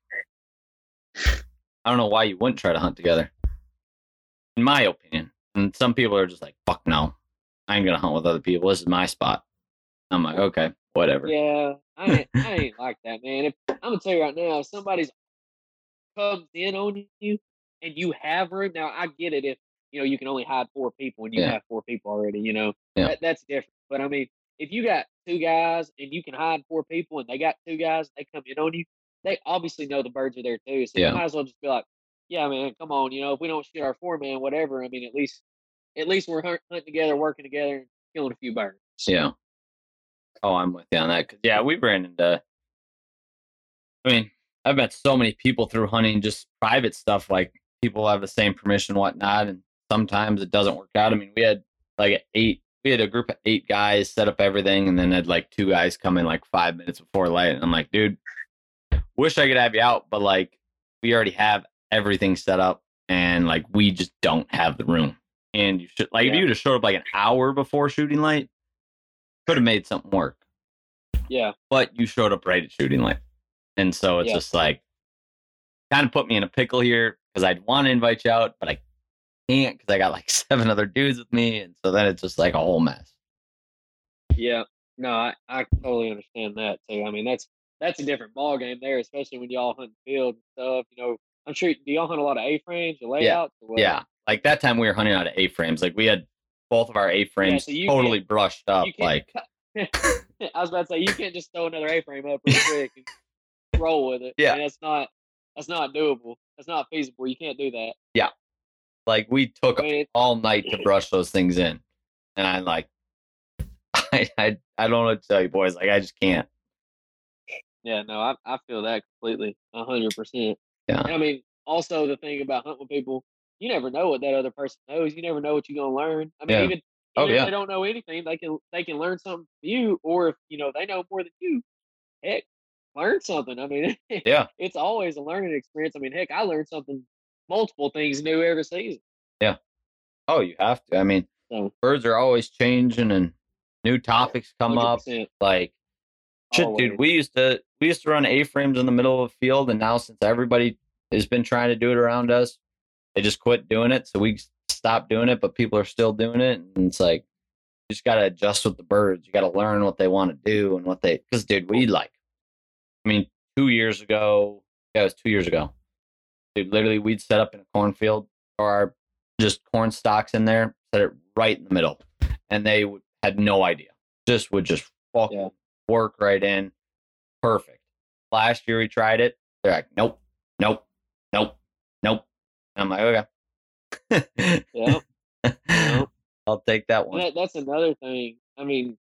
I don't know why you wouldn't try to hunt together. In my opinion, and some people are just like, "Fuck no, I ain't gonna hunt with other people. This is my spot." I'm like, okay, whatever. Yeah, I ain't, I <laughs> ain't like that, man. If I'm gonna tell you right now, if somebody's comes in on you and you have room, now I get it if you know you can only hide four people and you Yeah. have four people already. You know, Yeah. that, that's different. But I mean, if you got two guys and you can hide four people and they got two guys, they come in on you. They obviously know the birds are there too, so Yeah. you might as well just be like, "Yeah, man, come on." You know, if we don't shoot our four man, whatever. I mean, at least, at least we're hunting together, working together, and killing a few birds. Yeah. Oh, I'm with you on that. Cause yeah, we ran into. I mean, I've met so many people through hunting, just private stuff. Like people have the same permission, whatnot, and sometimes it doesn't work out. I mean, we had like eight. We had a group of eight guys set up everything, and then had like two guys come in like five minutes before light. And I'm like, dude, wish I could have you out, but like we already have everything set up, and like we just don't have the room. And you should like if Yeah. you just showed up like an hour before shooting light, could have made something work Yeah, but you showed up right at shooting light. And so it's Yeah. just like kind of put me in a pickle here because I'd want to invite you out, but I can't because I got like <laughs> seven other dudes with me. And so then it's just like a whole mess. Yeah, no, I, I totally understand that too. I mean, that's that's a different ball game there, especially when y'all hunt field and stuff. You know, I'm sure do y'all hunt a lot of A frames or layouts? Or? Yeah. Like that time we were hunting out of A frames. Like we had both of our A frames so you totally brushed up. Like, <laughs> I was about to say you can't just throw another A frame up real quick and roll with it. Yeah. I mean, that's not that's not doable. That's not feasible. You can't do that. Yeah, like we took I mean, all night to brush those things in. And I'm like, <laughs> I, I, I don't know what to tell you boys. Like, I just can't. Yeah, no, I I feel that completely, a hundred percent. Yeah. And I mean, also the thing about hunting with people, you never know what that other person knows. You never know what you're gonna learn. I mean, Yeah. even, oh, even Oh, if yeah. they don't know anything, they can they can learn something from you, or if you know they know more than you, heck, learn something. I mean, <laughs> Yeah. it's always a learning experience. I mean, heck, I learned something, multiple things new every season. Yeah. Oh, you have to. I mean, So birds are always changing and new topics come up. 100%, Like shit, dude, we used to we used to run A frames in the middle of a field, and now since everybody has been trying to do it around us, they just quit doing it. So we stopped doing it, but people are still doing it, and it's like you just gotta adjust with the birds. You gotta learn what they want to do and what they because dude, we like. I mean, two years ago, yeah, it was two years ago. Dude, literally, we'd set up in a cornfield or just corn stalks in there, set it right in the middle, and they had no idea. Just would just fucking Yeah. work right in, perfect. Last year we tried it. They're like, nope, nope, nope, nope. I'm like, okay. Yep. Yep. <laughs> I'll take that one. that, that's another thing. I mean,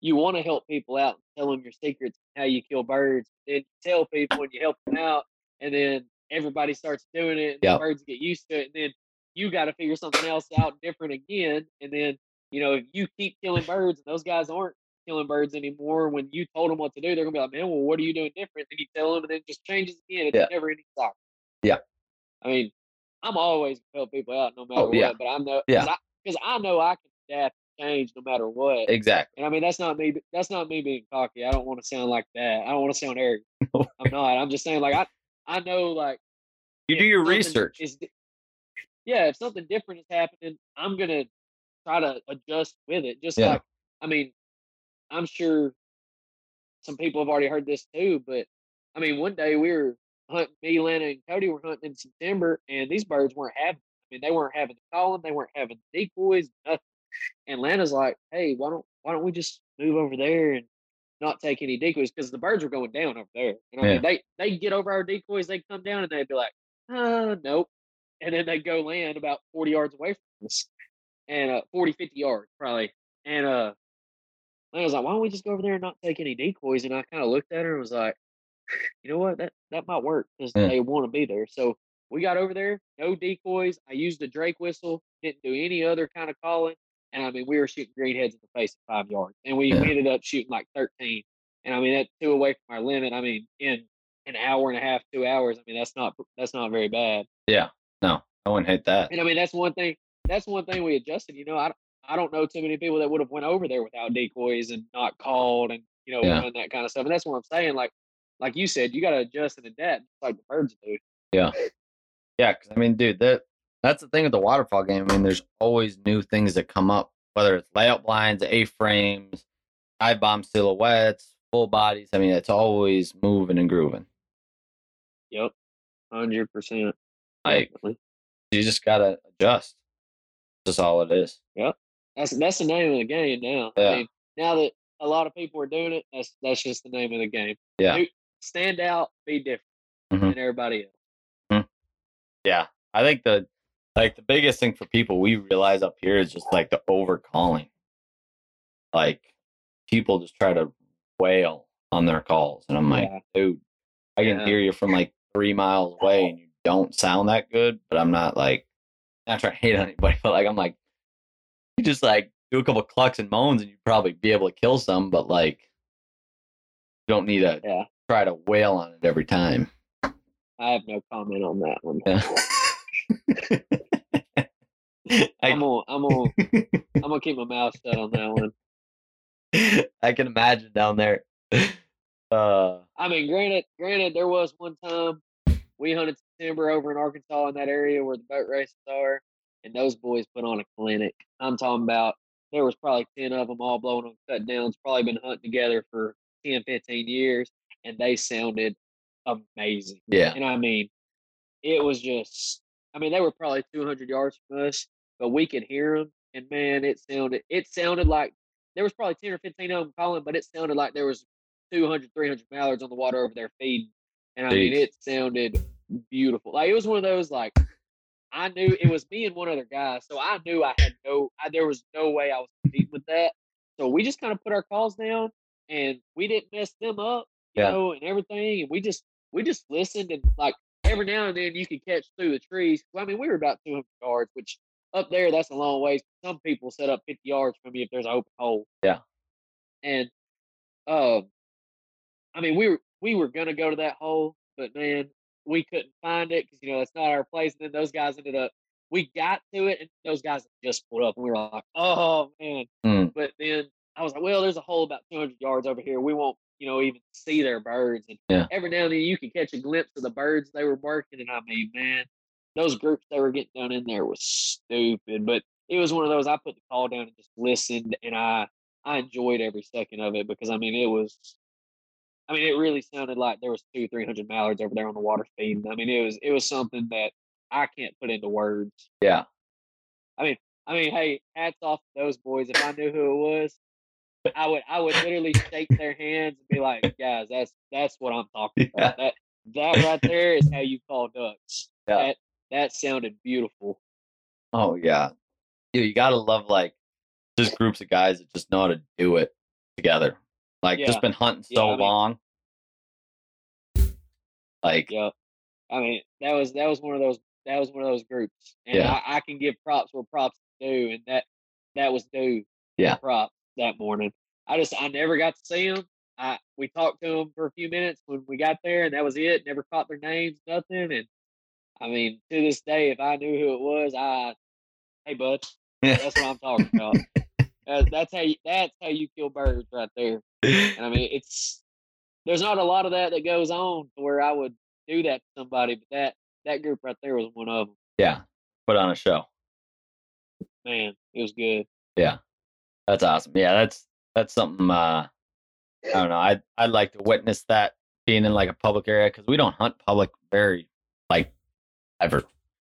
you want to help people out and tell them your secrets, how you kill birds. Then you tell people and you help them out, and then everybody starts doing it, and Yep. the birds get used to it, and then you got to figure something else out different again. And then you know, if you keep killing birds and those guys aren't killing birds anymore, when you told them what to do, they're gonna be like, man, well, what are you doing different? Then you tell them, and then it just changes again. It's Yeah. never ending cycle. Yeah. I mean, I'm always gonna help people out no oh, matter Oh, yeah. what, but I know, Yeah. because I, know I can adapt and change no matter what. Exactly. And I mean, that's not me. That's not me being cocky. I don't want to sound like that. I don't want to sound arrogant. <laughs> No I'm not. I'm just saying, like I, I know, like You do your research. is yeah, if something different is happening, I'm gonna try to adjust with it. Just Yeah. like, I mean, I'm sure some people have already heard this too, but I mean, one day we were hunting, me, Lana, and Cody were hunting in September, and these birds weren't having. I mean, they weren't having the calling, they weren't having the decoys, nothing. And Lana's like, "Hey, why don't why don't we just move over there and not take any decoys because the birds were going down over there. And I Yeah. mean, they they get over our decoys, they come down and they'd be like, uh, nope. And then they'd go land about 40 yards away from us and uh, 40, 50 yards probably. And uh, I was like, why don't we just go over there and not take any decoys? And I kind of looked at her and was like, you know what? That that might work because Yeah. they want to be there. So we got over there, no decoys. I used the Drake whistle, didn't do any other kind of calling. And I mean, we were shooting greenheads in the face at five yards, and we, Yeah. we ended up shooting like 13. And I mean, that's two away from our limit. I mean, in an hour and a half, two hours. I mean, that's not that's not very bad. Yeah, no, I wouldn't hate that. And I mean, that's one thing. That's one thing we adjusted. You know, I I don't know too many people that would have went over there without decoys and not called and you know Yeah. that kind of stuff. And that's what I'm saying. Like like you said, you got to adjust and adapt, like the birds do. Yeah, yeah. because I mean, dude, that that's the thing with the waterfowl game. I mean, there's always new things that come up, whether it's layout blinds, A frames, dive bomb silhouettes, full bodies. I mean, it's always moving and grooving. Yep. Hundred percent. Like you just gotta adjust. That's all it is. That's that's the name of the game now. Yeah. I mean, now that a lot of people are doing it, that's that's just the name of the game. Yeah. Do- stand out, be different Mhm. than everybody else. Yeah. I think the like the biggest thing for people we realize up here is just like the over calling. Like people just try to wail on their calls. And I'm like, Yeah. dude, I can Yeah. hear you from like three miles away and you don't sound that good, but I'm not like not trying to hate anybody, <laughs> but like I'm like you just like do a couple clucks and moans and you'd probably be able to kill some, but like you don't need to Yeah. try to wail on it every time. I have no comment on that one. Yeah. <laughs> I'm gonna I'm gonna I'm gonna keep my mouth shut on that one. <laughs> I can imagine down there. <laughs> Uh, I mean, granted, granted, there was one time we hunted timber over in Arkansas in that area where the boat races are, and those boys put on a clinic. I'm talking about there was probably ten of them all blowing on cut downs. Probably been hunting together for 10, 15 years, and they sounded amazing. yeah, And I mean, it was just, I mean, they were probably 200 yards from us, but we could hear them. And man, it sounded, it sounded like there was probably 10 or 15 of them calling, but it sounded like there was 200, 300 mallards on the water over there feeding. And I mean, it sounded beautiful. Like it was one of those, like, I knew it was me and one other guy. So I knew I had no, I, there was no way I was competing with that. So we just kind of put our calls down and we didn't mess them up, you Yeah. know, and everything. And we just, we just listened and like every now and then you could catch through the trees. Well, I mean, we were about 200 yards, which up there, that's a long ways. Some people set up 50 yards from you if there's an open hole. Yeah. And, um, I mean, we were, we were going to go to that hole, but man, we couldn't find it because, you know, it's not our place. And then those guys ended up, we got to it and those guys just pulled up and we were like, oh man. Hmm. But then I was like, well, there's a hole about 200 yards over here. We won't, you know, even see their birds. And Yeah. every now and then you can catch a glimpse of the birds they were working. And I mean, man, those groups they were getting down in there was stupid. But it was one of those I put the call down and just listened, and I I enjoyed every second of it because I mean it was, I mean it really sounded like there was two three hundred mallards over there on the water feeding. I mean it was it was something that I can't put into words. yeah, I mean, I mean, hey, hats off to those boys. If I knew who it was, I would I would literally shake their hands and be like, guys, that's that's what I'm <laughs> talking about. That that right there is how you call ducks. Yeah. That that sounded beautiful. Oh yeah, Dude, you gotta love like just groups of guys that just know how to do it together. Like Yeah. just been hunting Yeah, so I mean- long. Like Yeah. I mean, that was that was one of those that was one of those groups. And Yeah. I, I can give props where props due and that that was due Yeah. prop that morning. I just I never got to see them. I we talked to them for a few minutes when we got there and that was it. Never caught their names, nothing. And I mean, to this day, if I knew who it was, I hey bud, <laughs> that's what I'm talking about. That's how you that's how you kill birds right there. And I mean, it's there's not a lot of that that goes on to where I would do that to somebody, but that that group right there was one of them. yeah, put on a show. Man, it was good. Yeah, that's awesome. Yeah, that's that's something. uh I don't know. I'd I'd like to witness that being in like a public area because we don't hunt public very like ever.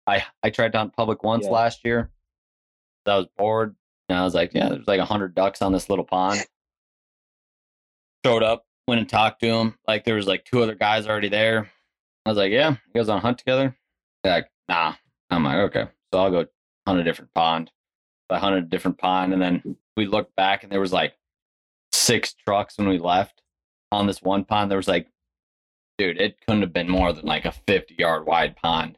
I I tried to hunt public once Yeah. last year. I was bored and I was like, yeah, there's like a hundred ducks on this little pond. Showed up, went and talked to him. Like there was like two other guys already there. I was like, yeah, you guys on hunt together? They're like, nah. I'm like, okay, so I'll go hunt a different pond. I hunted a different pond, and then we looked back, and there was like six trucks when we left on this one pond. There was like, dude, it couldn't have been more than like a 50 yard wide pond.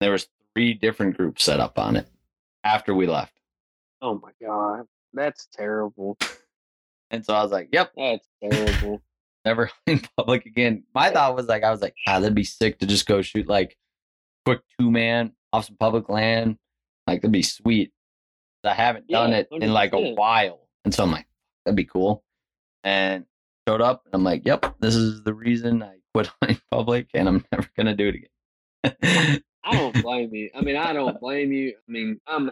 There was three different groups set up on it after we left, Oh my god, that's terrible. And so I was like, yep, That's terrible. never <laughs> in public again. My thought was like, I was like, ah, that'd be sick to just go shoot like quick two man off some public land. Like that'd be sweet. I haven't done Yeah, it in like a while, and so I'm like, that'd be cool. And showed up, and I'm like, yep, this is the reason I quit <laughs> hunting public, and I'm never gonna do it again. <laughs> I don't blame you. I mean, I don't blame you. I mean, I'm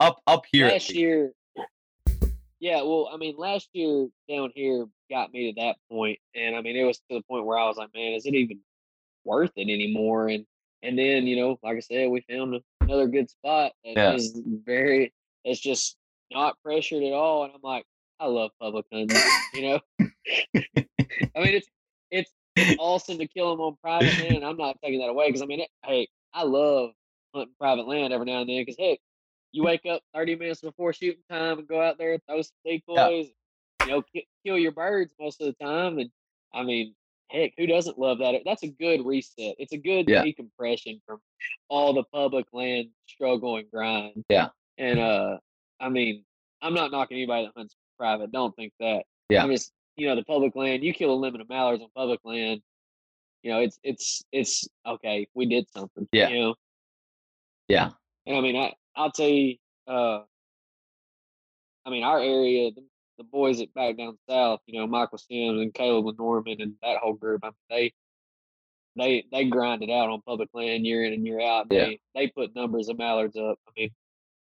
up up here, last year. Yeah, well, I mean, last year down here got me to that point, and I mean, it was to the point where I was like, man, is it even worth it anymore? And and then you know, like I said, we found another good spot that Yeah. is very, it's just not pressured at all, and I'm like, I love public hunting, you know. <laughs> I mean, it's it's awesome to kill them on private land, and I'm not taking that away because I mean, it, hey, I love hunting private land every now and then because heck, you wake up 30 minutes before shooting time and go out there, and throw some decoys, you know, ki- kill your birds most of the time. And I mean, heck, who doesn't love that? That's a good reset. It's a good Yeah. decompression from all the public land struggle and grind. Yeah. And uh, I mean, I'm not knocking anybody that hunts private. Don't think that. Yeah. I'm just, you know, the public land. You kill a limit of mallards on public land. You know, it's it's it's okay. We did something. Yeah. You know. Yeah. And I mean, I I'll tell you, uh, I mean, our area, the, the boys that back down south, you know, Michael Sims and Caleb and Norman and that whole group, I mean, they they they grind it out on public land year in and year out. Yeah. They they put numbers of mallards up. I mean,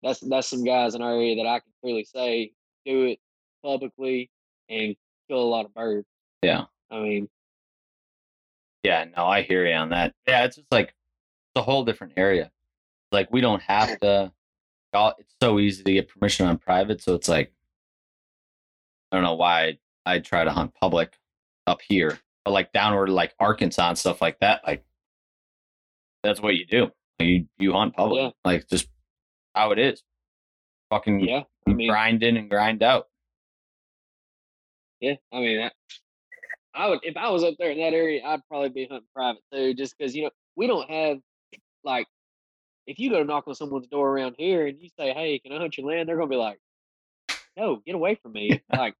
that's that's some guys in our area that I can clearly say do it publicly and kill a lot of birds. Yeah. I mean, Yeah, no, I hear you on that. Yeah, it's just like it's a whole different area. Like we don't have to. It's so easy to get permission on private, so it's like I don't know why I try to hunt public up here, but like downward, like Arkansas and stuff like that. Like that's what you do. You you hunt public, Yeah. like just how it is. Fucking yeah, I mean, grind in and grind out. Yeah, I mean, I, I would if I was up there in that area, I'd probably be hunting private too, just because you know we don't have like if you go to knock on someone's door around here and you say, "Hey, can I hunt your land?" They're gonna be like, "No, get away from me!" <laughs> like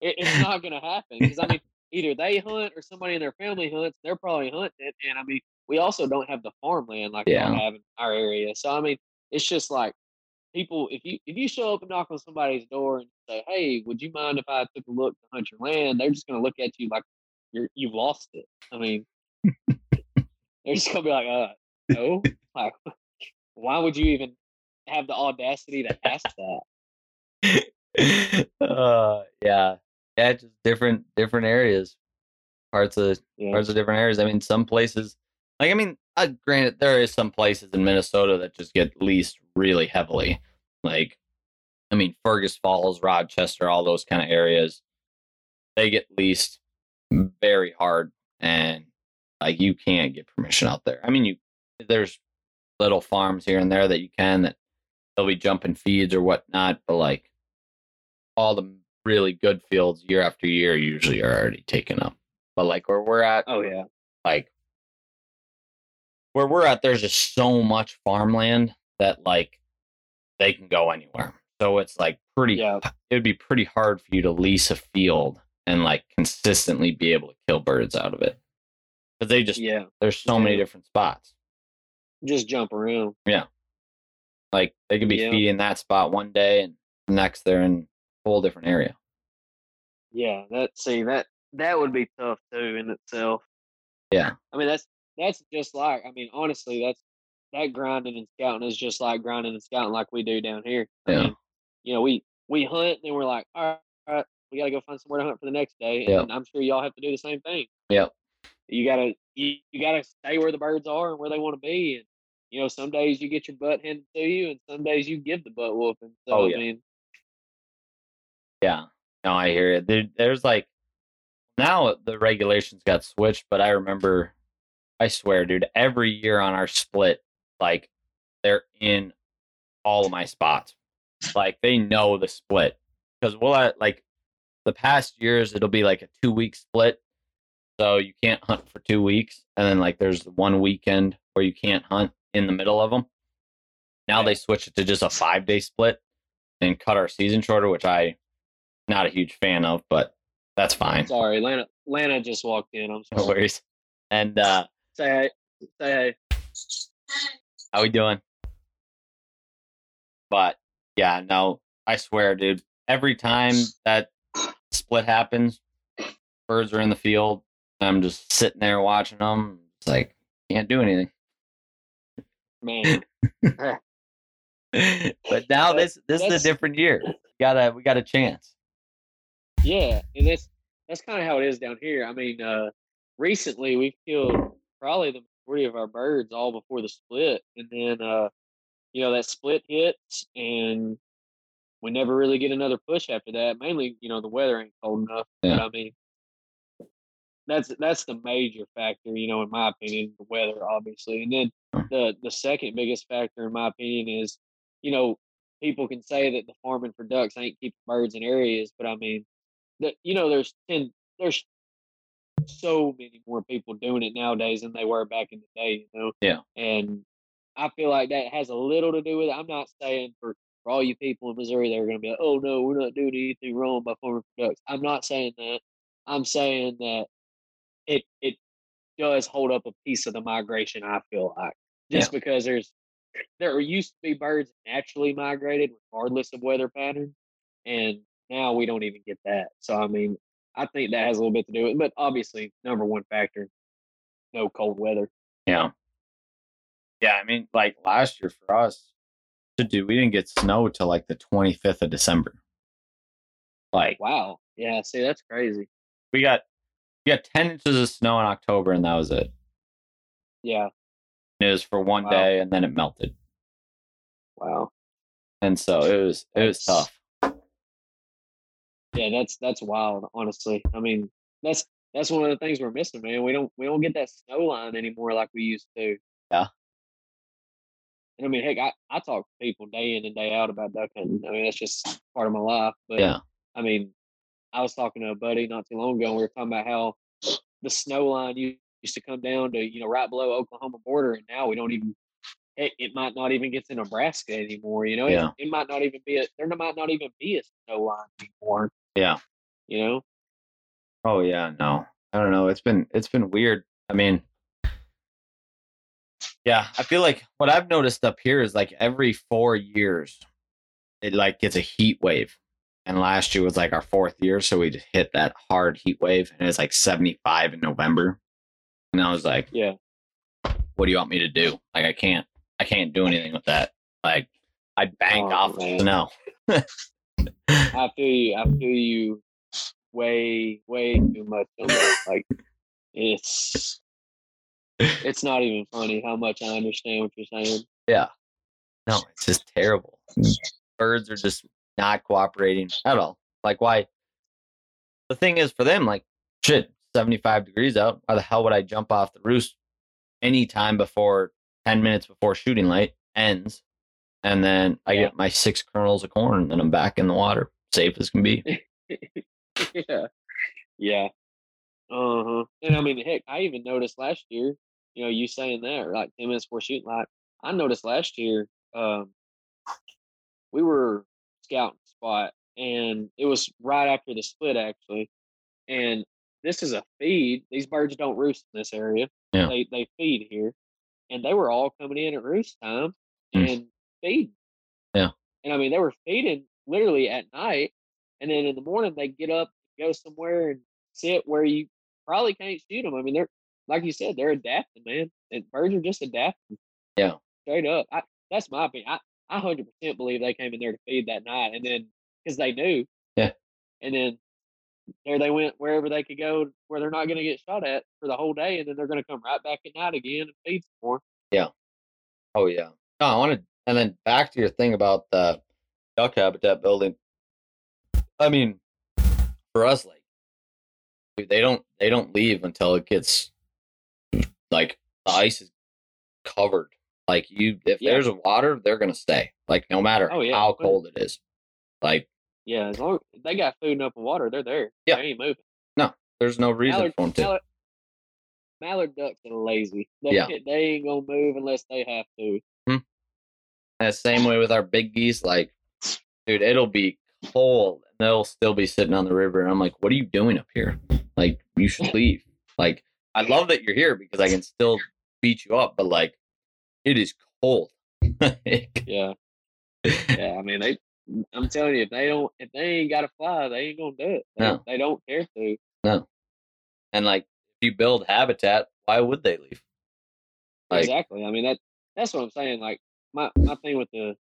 it, it's not gonna happen because I mean, either they hunt or somebody in their family hunts. They're probably hunting and I mean, we also don't have the farmland like Yeah. we have in our area. So I mean, it's just like people if you if you show up and knock on somebody's door and say, "Hey, would you mind if I took a look to hunt your land?" They're just gonna look at you like you're you've lost it. I mean, <laughs> they're just gonna be like, "Uh, no." <laughs> like, why would you even have the audacity to ask that? uh, yeah, yeah, just different different areas, parts of Yeah, parts of different areas. I mean, some places, like I mean, uh, granted, there is some places in Minnesota that just get leased really heavily. Like, I mean, Fergus Falls, Rochester, all those kind of areas, they get leased very hard, and like you can't get permission out there. I mean, you there's little farms here and there that you can that they'll be jumping feeds or whatnot, but like all the really good fields year after year usually are already taken up. But like where we're at, Oh yeah. like where we're at, there's just so much farmland that like they can go anywhere. So it's like pretty. Yeah. It would be pretty hard for you to lease a field and like consistently be able to kill birds out of it because they just Yeah. there's so many different spots. Just jump around. Yeah. Like they could be Yeah. feeding that spot one day and next they're in a whole different area. Yeah. That see that that would be tough too in itself. Yeah. I mean that's that's just like I mean honestly that's that grinding and scouting is just like grinding and scouting like we do down here. I Yeah. mean, you know, we we hunt and we're like, all right, all right, we gotta go find somewhere to hunt for the next day. Yep. And I'm sure y'all have to do the same thing. Yep. You gotta you, you gotta stay where the birds are and where they want to be. And you know, some days you get your butt handed to you and some days you give the butt whooping. So Oh, I yeah. mean, Yeah. No, I hear it. There, there's like now the regulations got switched, but I remember, I swear, dude, every year on our split, like they're in all of my spots. Like they know the split because we'll at like the past years it'll be like a two week split, so you can't hunt for two weeks, and then like there's one weekend where you can't hunt in the middle of them. Now they switch it to just a five day split and cut our season shorter, which I not a huge fan of, but that's fine. sorry, Lana Lana just walked in. I'm sorry. No worries. And uh Say hey. Say hey. how we doing? But yeah, no, I swear, dude. Every time that split happens, birds are in the field. I'm just sitting there watching them. It's like can't do anything. Man. <laughs> <laughs> but now this this is a different year. got a we got a chance. Yeah, and that's that's kind of how it is down here. I mean, uh, recently we've killed probably the majority of our birds all before the split, and then uh, you know that split hits, and we never really get another push after that. Mainly, you know, the weather ain't cold enough. Yeah. But I mean, that's that's the major factor, you know, in my opinion, the weather, obviously, and then Mm. the the second biggest factor, in my opinion, is you know people can say that the farming for ducks ain't keeping birds in areas, but I mean, that you know, there's ten, there's so many more people doing it nowadays than they were back in the day, you know. Yeah. And I feel like that has a little to do with it. I'm not saying for for all you people in Missouri they are going to be like, oh no, we're not doing anything wrong by farming for ducks. I'm not saying that. I'm saying that it it does hold up a piece of the migration. I feel like just because there's there used to be birds naturally migrated regardless of weather pattern, and now we don't even get that. So I mean, I think that has a little bit to do with it. But obviously, number one factor, no cold weather. Yeah. Yeah, I mean, like last year for us, to do, we didn't get snow till like the 25th of December. Like Wow. Yeah. See, that's crazy. we got we got 10 inches of snow in October, and that was it. Yeah. Was for one Wow. day, and then it melted, Wow. and so it was it was tough. Yeah, that's that's wild. Honestly, I mean, that's that's one of the things we're missing, man. We don't we don't get that snow line anymore like we used to. Yeah. And I mean, heck, I, I talk to people day in and day out about duck hunting. I mean, that's just part of my life. But Yeah, I mean, I was talking to a buddy not too long ago, and we were talking about how the snow line u- used to come down to, you know, right below Oklahoma border, and now we don't even. It, it might not even get to Nebraska anymore. You know, Yeah. it, it might not even be a. There might not even be a snow line anymore. yeah. You know. Oh yeah, no. I don't know. It's been it's been weird. I mean, yeah, I feel like what I've noticed up here is like every four years, it like gets a heat wave. And last year was like our fourth year, so we just hit that hard heat wave, and it's like seventy five in November. And I was like, Yeah. "What do you want me to do? Like, I can't, I can't do anything with that. Like, I banked Oh, off the man. snow. I feel you. I feel you. Way, way too much. Like, it's it's not even funny how much I understand what you're saying. Yeah. No, it's just terrible. Birds are just not cooperating at all. Like, why? The thing is, for them, like, shit, 75 degrees out. Why the hell would I jump off the roost anytime before 10 minutes before shooting light ends? And then I Yeah. get my six kernels of corn, and then I'm back in the water, safe as can be. <laughs> yeah, yeah. Uh huh. And I mean, heck, I even noticed last year. You know, you saying that, like ten minutes before shooting light. I noticed last year. Um, we were scouting spot, and it was right after the split, actually. And this is a feed. These birds don't roost in this area. Yeah. They they feed here, and they were all coming in at roost time Mm. and feeding. Yeah. And I mean, they were feeding literally at night, and then in the morning they get up, go somewhere, and sit where you probably can't shoot them. I mean, they're like you said, they're adapting, man. And birds are just adapting. Yeah. Straight up. I, that's my opinion. I I hundred percent believe they came in there to feed that night, and then because they knew. Yeah. And then there they went wherever they could go where they're not going to get shot at for the whole day, and then they're going to come right back at night again and feed some more. Yeah. Oh, yeah. No, I want to, and then back to your thing about the duck habitat building. I mean, for us, like, they don't they don't leave until it gets like the ice is covered. Like you, if Yeah. there's water, they're gonna stay. Like no matter Oh, yeah. how cold it is. Like Yeah, as long as they got food and open water, they're there. Yeah. They ain't moving. No, there's no reason Mallard, for them to. mallard, mallard ducks are lazy. They, Yeah. they ain't gonna move unless they have to. Hmm. And the same way with our big geese. Like, dude, it'll be cold and they'll still be sitting on the river. And I'm like, what are you doing up here? Like, you should leave. like, I <laughs> love that you're here because I can still beat you up, but like, it is cold. <laughs> Yeah, yeah. I mean, they. I'm telling you, if they don't, if they ain't got to fly, they ain't gonna do it. They, No. they don't care to. No. And like, if you build habitat, why would they leave? Like, exactly. I mean that. That's what I'm saying. Like my my thing with the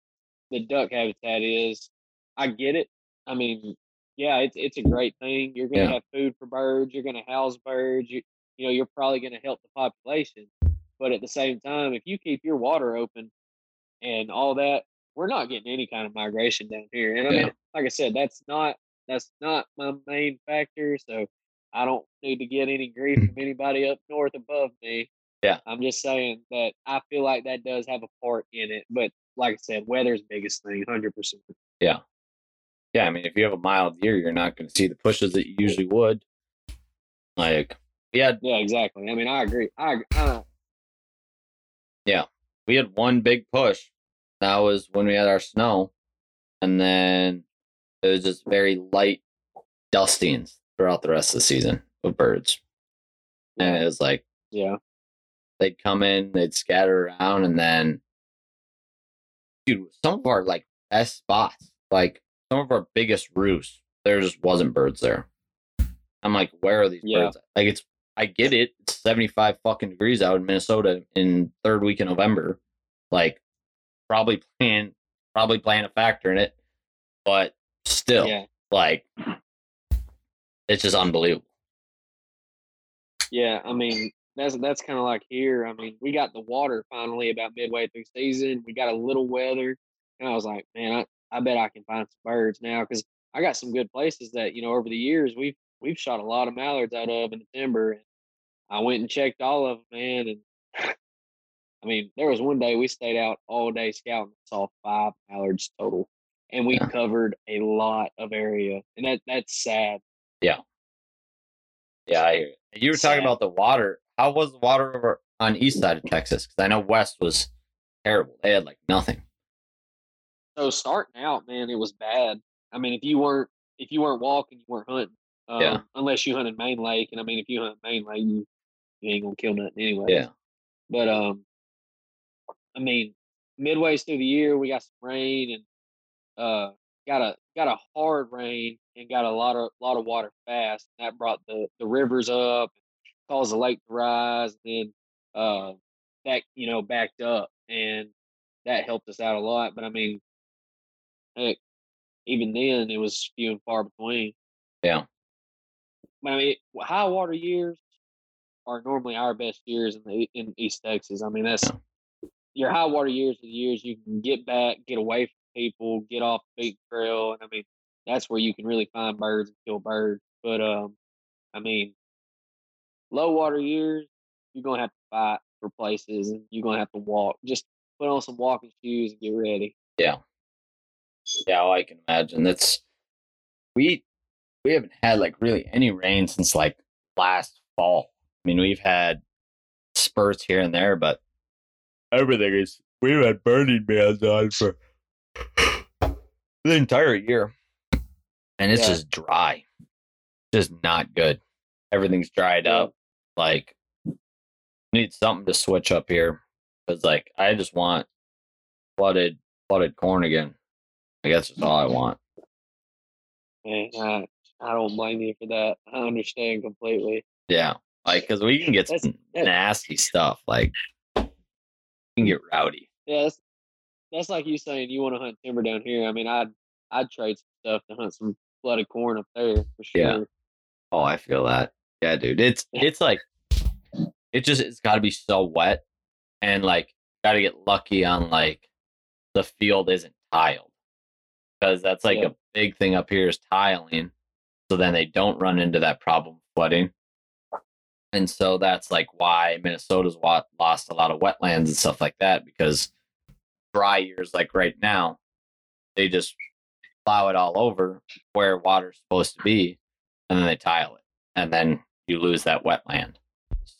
the duck habitat is, I get it. I mean, yeah, it's it's a great thing. You're gonna Yeah. have food for birds. You're gonna house birds. You you know, you're probably gonna help the population. But at the same time, if you keep your water open and all that, we're not getting any kind of migration down here. And I Yeah. mean, like I said, that's not that's not my main factor. So I don't need to get any grief mm. from anybody up north above me. Yeah. I'm just saying that I feel like that does have a part in it. But like I said, weather's biggest thing, hundred percent. Yeah, Yeah, I mean, if you have a mild year, you're not going to see the pushes that you usually would. Like, had Yeah, exactly. I mean, I agree. I, I yeah. we had one big push. That was when we had our snow, and then it was just very light dustings throughout the rest of the season of birds. And it was like yeah, they'd come in, they'd scatter around, and then, dude, some of our like best spots, like some of our biggest roosts, there just wasn't birds there. I'm like, where are these Yeah. birds? at? Like, it's I get it. It's 75 fucking degrees out in Minnesota in third week of November. Like, probably playing, probably playing a factor in it, but still, yeah, like, it's just unbelievable. yeah. I mean, that's that's kind of like here. I mean, we got the water finally about midway through season. We got a little weather, and I was like, man, I, I bet I can find some birds now because I got some good places that you know over the years we've we've shot a lot of mallards out of in the timber. And I went and checked all of them, man, and I mean, there was one day we stayed out all day scouting, saw five mallards total, and we Yeah. covered a lot of area, and that that's sad. Yeah, yeah, I hear you. You were talking about the water. How was the water over on east side of Texas? Because I know west was terrible. They had like nothing. So starting out, man, it was bad. I mean, if you weren't if you weren't walking, you weren't hunting. Um, Yeah. Unless you hunted Main Lake, and I mean, if you hunt Main Lake, you, you ain't gonna kill nothing anyway. Yeah, But um, I mean, midways through the year, we got some rain and uh got a got a hard rain and got a lot of lot of water fast. That brought the the rivers up, caused the lake to rise, and then uh that you know backed up, and that helped us out a lot. But I mean, heck, even then it was few and far between. Yeah. But I mean, high water years are normally our best years in the in East Texas. I mean, that's your high water years are the years you can get back, get away from people, get off the big trail, and I mean, that's where you can really find birds and kill birds. But um, I mean, low water years, you're gonna have to fight for places, and you're gonna have to walk. Just put on some walking shoes and get ready. yeah, yeah, I can imagine. That's we we haven't had like really any rain since like last fall. I mean, we've had spurts here and there, but everything is we've had burning bans on for the entire year, and it's Yeah. just dry, just not good. Everything's dried up. Like, need something to switch up here because, like, I just want flooded flooded corn again. I guess that's all I want. And I, I don't blame you for that. I understand completely. Yeah, like because we can get That's- some nasty stuff. Like, can get rowdy. Yeah, that's, that's like you saying you want to hunt timber down here. I mean, I'd I'd trade some stuff to hunt some flooded corn up there for sure. Yeah. Oh, I feel that. Yeah, dude. It's <laughs> it's like it just it's got to be so wet, and like got to get lucky on like the field isn't tiled because that's like Yeah. a big thing up here is tiling. So then they don't run into that problem flooding, and so that's like why Minnesota's lost a lot of wetlands and stuff like that because dry years like right now, they just plow it all over where water's supposed to be, and then they tile it, and then you lose that wetland.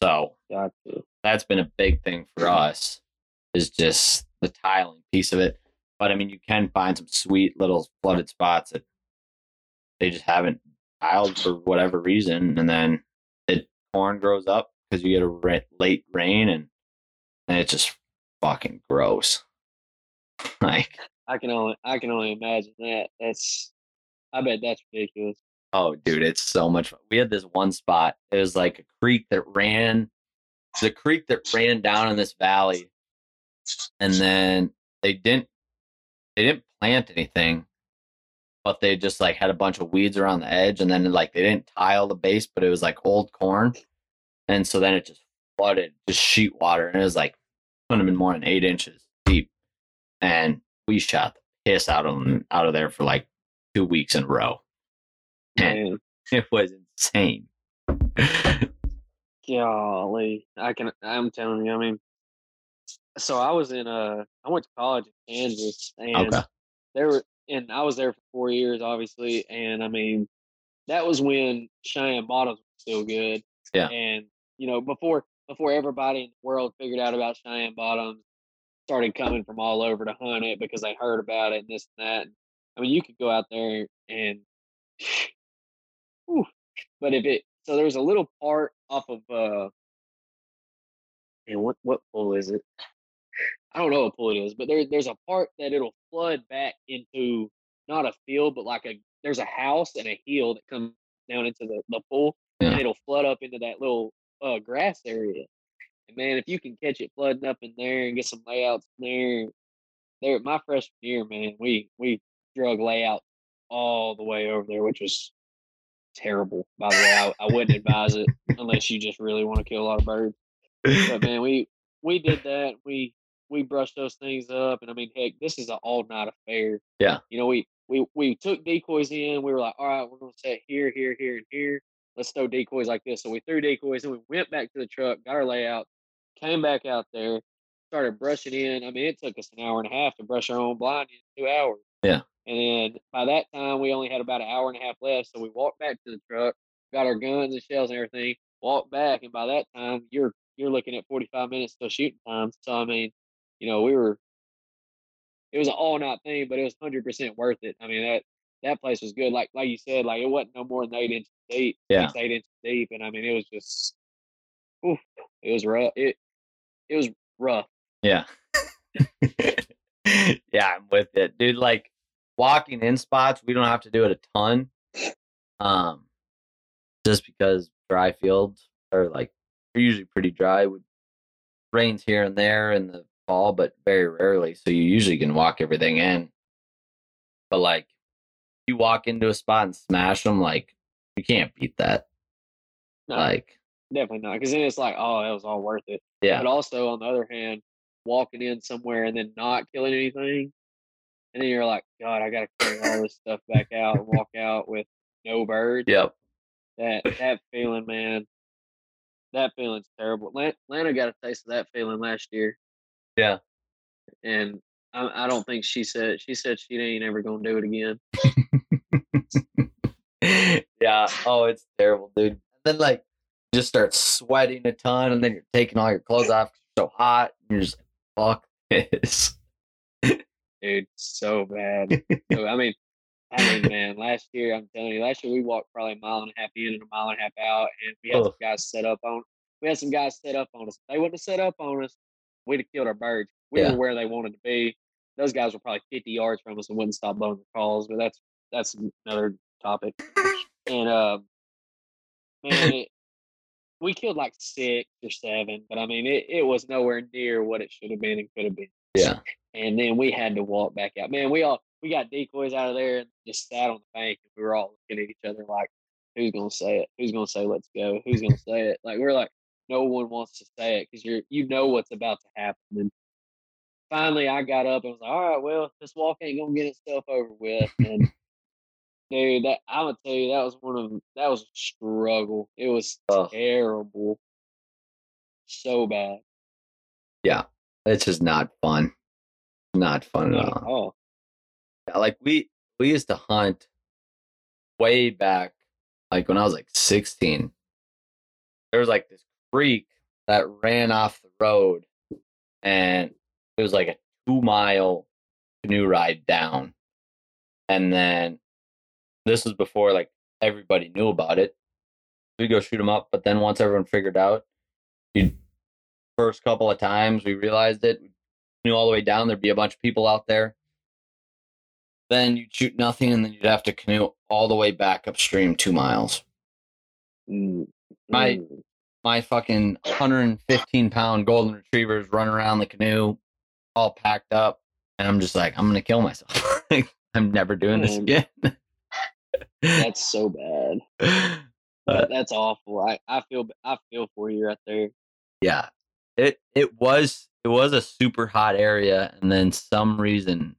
So that's been a big thing for us is just the tiling piece of it. But I mean, you can find some sweet little flooded spots that they just haven't tiled for whatever reason, and then corn grows up because you get a late rain, and and it's just fucking gross. <laughs> like, I can only I can only imagine that. That's I bet that's ridiculous. oh, dude, it's so much. Fun. We had this one spot. It was like a creek that ran, the creek that ran down in this valley, and then they didn't they didn't plant anything but they just like had a bunch of weeds around the edge, and then like they didn't tile the base, but it was like old corn, and so then it just flooded, just sheet water, and it was like couldn't have been more than eight inches deep, and we shot the piss out of them out of there for like two weeks in a row, and Man, <laughs> it was insane. golly, I can. I'm telling you. I mean, so I was in uh, I went to college in Kansas, and Okay. there were, and I was there for four years, obviously, and I mean, that was when Cheyenne Bottoms was still good. Yeah. And you know, before before everybody in the world figured out about Cheyenne Bottoms, started coming from all over to hunt it because they heard about it and this and that. I mean, you could go out there and, <sighs> Whew. but if it so there's a little part off of uh, and what what pool is it? I don't know what pool it is, but there there's a part that it'll flood back into not a field, but like a there's a house and a hill that comes down into the, the pool, Yeah. and it'll flood up into that little uh, grass area. And man, if you can catch it flooding up in there and get some layouts in there, there my freshman year, man, we we drug layout all the way over there, which was terrible. By the way, I, I wouldn't advise it unless you just really want to kill a lot of birds. But man, we we did that. We we brushed those things up, and I mean, heck, this is an all night affair. Yeah. You know, we we we took decoys in. We were like, all right, we're gonna set here, here, here, and here. Let's throw decoys like this. So we threw decoys, and we went back to the truck, got our layout, came back out there, started brushing in. I mean, it took us an hour and a half to brush our own blind in two hours. Yeah. And then by that time, we only had about an hour and a half left. So we walked back to the truck, got our guns and shells and everything, walked back, and by that time, you're you're looking at 45 minutes till shooting time. So I mean, you know, we were it was an all night thing, but it was hundred percent worth it. I mean that that place was good. Like like you said, like it wasn't no more than eight inches deep. Yeah. six, eight inches deep, and I mean it was just, oof, it was rough. It it was rough. Yeah. <laughs> yeah, I'm with it. Dude, like walking in spots, we don't have to do it a ton. Um just because dry fields are like they're usually pretty dry. with rains here and there and the fall, but very rarely. So you usually can walk everything in. But like you walk into a spot and smash them, like you can't beat that. No, Like definitely not. Because then it's like, oh, that was all worth it. yeah. But also on the other hand, walking in somewhere and then not killing anything, and then you're like, God, I gotta carry all this stuff back out and walk out with no birds. Yep. That that feeling, man. That feeling's terrible. Lan- Lana got a taste of that feeling last year. Yeah. And I, I don't think she said she said she ain't ever gonna do it again. <laughs> yeah. Oh, it's terrible, dude. And then like you just start sweating a ton, and then you're taking all your clothes off so hot. And you're just like, fuck this. Dude, so bad. <laughs> so, I mean, I mean, man, last year I'm telling you, last year we walked probably a mile and a half in and a mile and a half out, and we had some guys set up on. We had some guys set up on us. They wouldn't have set up on us, we'd have killed our birds. We Yeah. were where they wanted to be. Those guys were probably 50 yards from us and wouldn't stop blowing the calls, but that's that's another topic. And um, man, it, we killed like six or seven, but I mean, it, it was nowhere near what it should have been and could have been. Yeah. And then we had to walk back out. Man, we all we got decoys out of there and just sat on the bank and we were all looking at each other like, who's gonna say it? Who's gonna say let's go? Who's gonna say it? Like we're like, no one wants to say it because you're you know what's about to happen. And finally I got up and was like, all right, well, this walk ain't gonna get itself over with. And <laughs> dude, that I'm gonna tell you that was one of that was a struggle. It was Ugh. terrible. So bad. Yeah, it's just not fun. Not fun at Not all. at all. Yeah, like we we used to hunt way back, like when I was like 16. There was like this creek that ran off the road, and it was like a two mile canoe ride down. And then this was before like everybody knew about it. We go shoot them up, but then once everyone figured out, you first couple of times we realized it, knew all the way down. There'd be a bunch of people out there then you'd shoot nothing and then you'd have to canoe all the way back upstream two miles Mm, My- mm. My fucking 115 pound golden retrievers run around the canoe all packed up and i'm just like i'm gonna kill myself <laughs> I'm never doing this again. That's so bad. <laughs> That- That's awful. I, I feel I feel for you right there. yeah, it it was it was a super hot area, and then some reason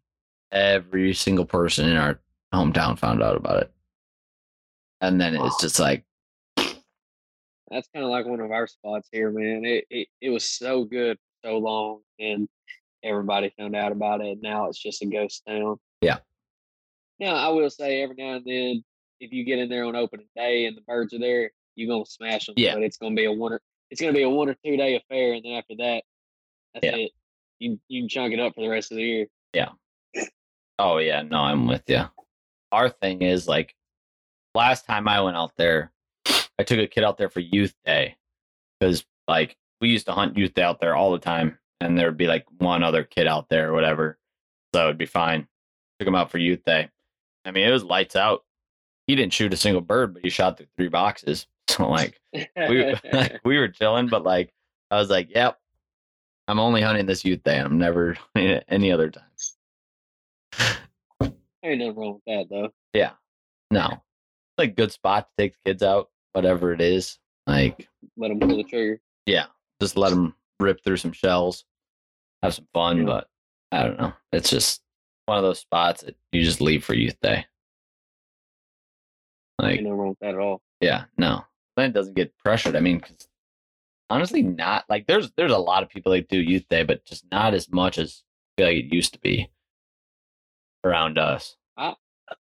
every single person in our hometown found out about it, and then it's just like That's kind of like one of our spots here, man. It, it it was so good for so long, and everybody found out about it. Now it's just a ghost town. Yeah. Now I will say every now and then, if you get in there on opening day and the birds are there, you're gonna smash them. Yeah. But it's gonna be a one or it's gonna be a one or two day affair, and then after that, that's Yeah. it. You you can chunk it up for the rest of the year. Yeah. Oh yeah, no, I'm with you. Our thing is like last time I went out there, I took a kid out there for youth day because like we used to hunt youth day out there all the time, and there would be like one other kid out there or whatever, so it would be fine. Took him out for youth day. I mean, it was lights out. He didn't shoot a single bird, but he shot through three boxes. <laughs> So like we like, <laughs> <laughs> we were chilling, but like I was like, yep, I'm only hunting this youth day. I'm never hunting it any other time. Ain't nothing wrong with that though. Yeah. No. Like good spot to take the kids out, whatever it is. Like, Let them pull the trigger. yeah, just let them rip through some shells, have some fun. Yeah. But I don't know. It's just one of those spots that you just leave for youth day. Like, nothing wrong with that at all. yeah, no. Then it doesn't get pressured. I mean, 'cause honestly, not like there's there's a lot of people that do youth day, but just not as much as I feel like it used to be around us.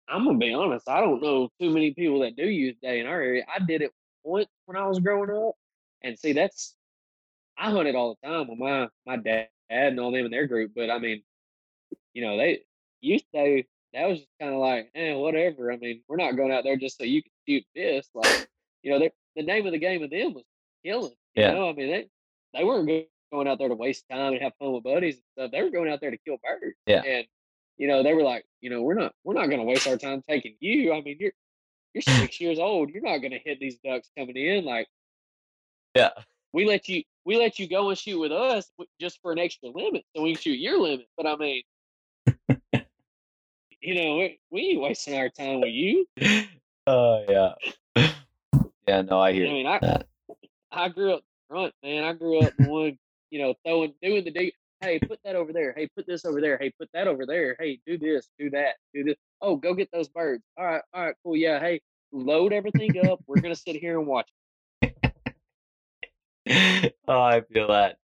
I'm gonna be honest. I don't know too many people that do youth day in our area. I did it once when I was growing up, and see, that's I hunted all the time with my my dad and all them in their group. But I mean, you know, they youth day that was just kind of like, eh, whatever. I mean, we're not going out there just so you can shoot this. Like, you know, the name of the game of them was killing. You Yeah. know, I mean, they they weren't going out there to waste time and have fun with buddies and stuff. They were going out there to kill birds. Yeah. And you know, they were like, you know, we're not we're not going to waste our time taking you. I mean, you're you're <laughs> six years old. You're not going to hit these ducks coming in. Like Yeah. we let you we let you go and shoot with us just for an extra limit, so we can shoot your limit. But I mean, you know, we, we ain't wasting our time with you. <laughs> Oh yeah. <laughs> Yeah, no, I hear. I mean, I that. I grew up front, man. I grew up the one, you know, throwing doing the dig. Hey, put that over there. Hey, put this over there. Hey, put that over there. Hey, do this, do that, do this. Oh, go get those birds. All right, all right, cool. Yeah, hey, load everything up. We're gonna sit here and watch. <laughs> oh, I feel that.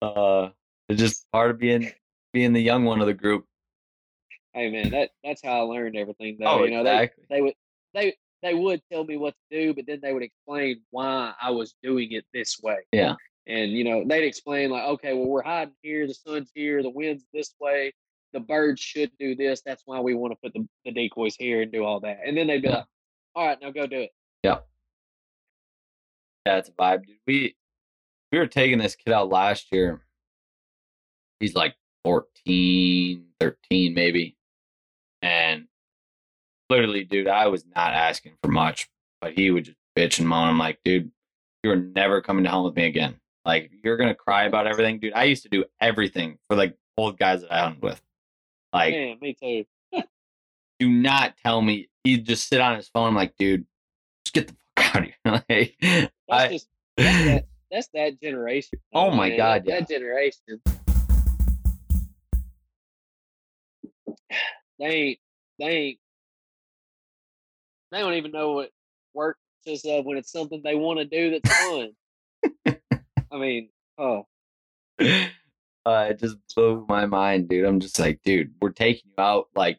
Uh, it's just part of being being the young one of the group. Hey, man, that that's how I learned everything. Though, Oh, you know, exactly. they they would they they would tell me what to do, but then they would explain why I was doing it this way. Yeah. And you know, they'd explain like, okay, well, we're hiding here, the sun's here, the wind's this way, the birds should do this. That's why we want to put the, the decoys here and do all that. And then they'd be Yeah. like, all right, now go do it. Yeah. That's a vibe, dude. We we were taking this kid out last year. He's like 14, 13 maybe. And literally, dude, I was not asking for much, but he would just bitch and moan. I'm like, dude, you're never coming to hunt with me again. Like, you're gonna cry about everything, dude. I used to do everything for like old guys that I hung with. Like, Man, me too. <laughs> do not tell me he'd just sit on his phone. I'm like, dude, just get the <laughs> fuck out of here. <laughs> like, That's I, just that's that, that's that generation. Oh though, my. God, that, that generation. <sighs> They ain't they ain't they don't even know what work consists of when it's something they want to do that's fun. I mean, oh, <laughs> uh, it just blew my mind, dude. I'm just like, dude, we're taking you out. Like,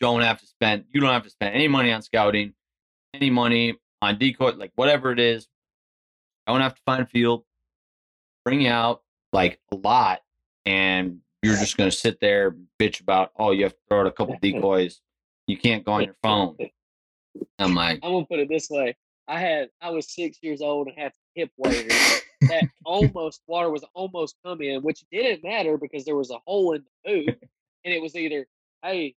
don't have to spend, you don't have to spend any money on scouting, any money on decoy, like whatever it is. I don't have to find a field. Bring you out like a lot, and you're just gonna sit there bitch about, oh, you have to throw out a couple <laughs> decoys. You can't go on your phone. <laughs> I'm like, I'm gonna put it this way. I had I was six years old and had hip <laughs> waders that almost water was almost come in, which didn't matter because there was a hole in the boot, and it was either hey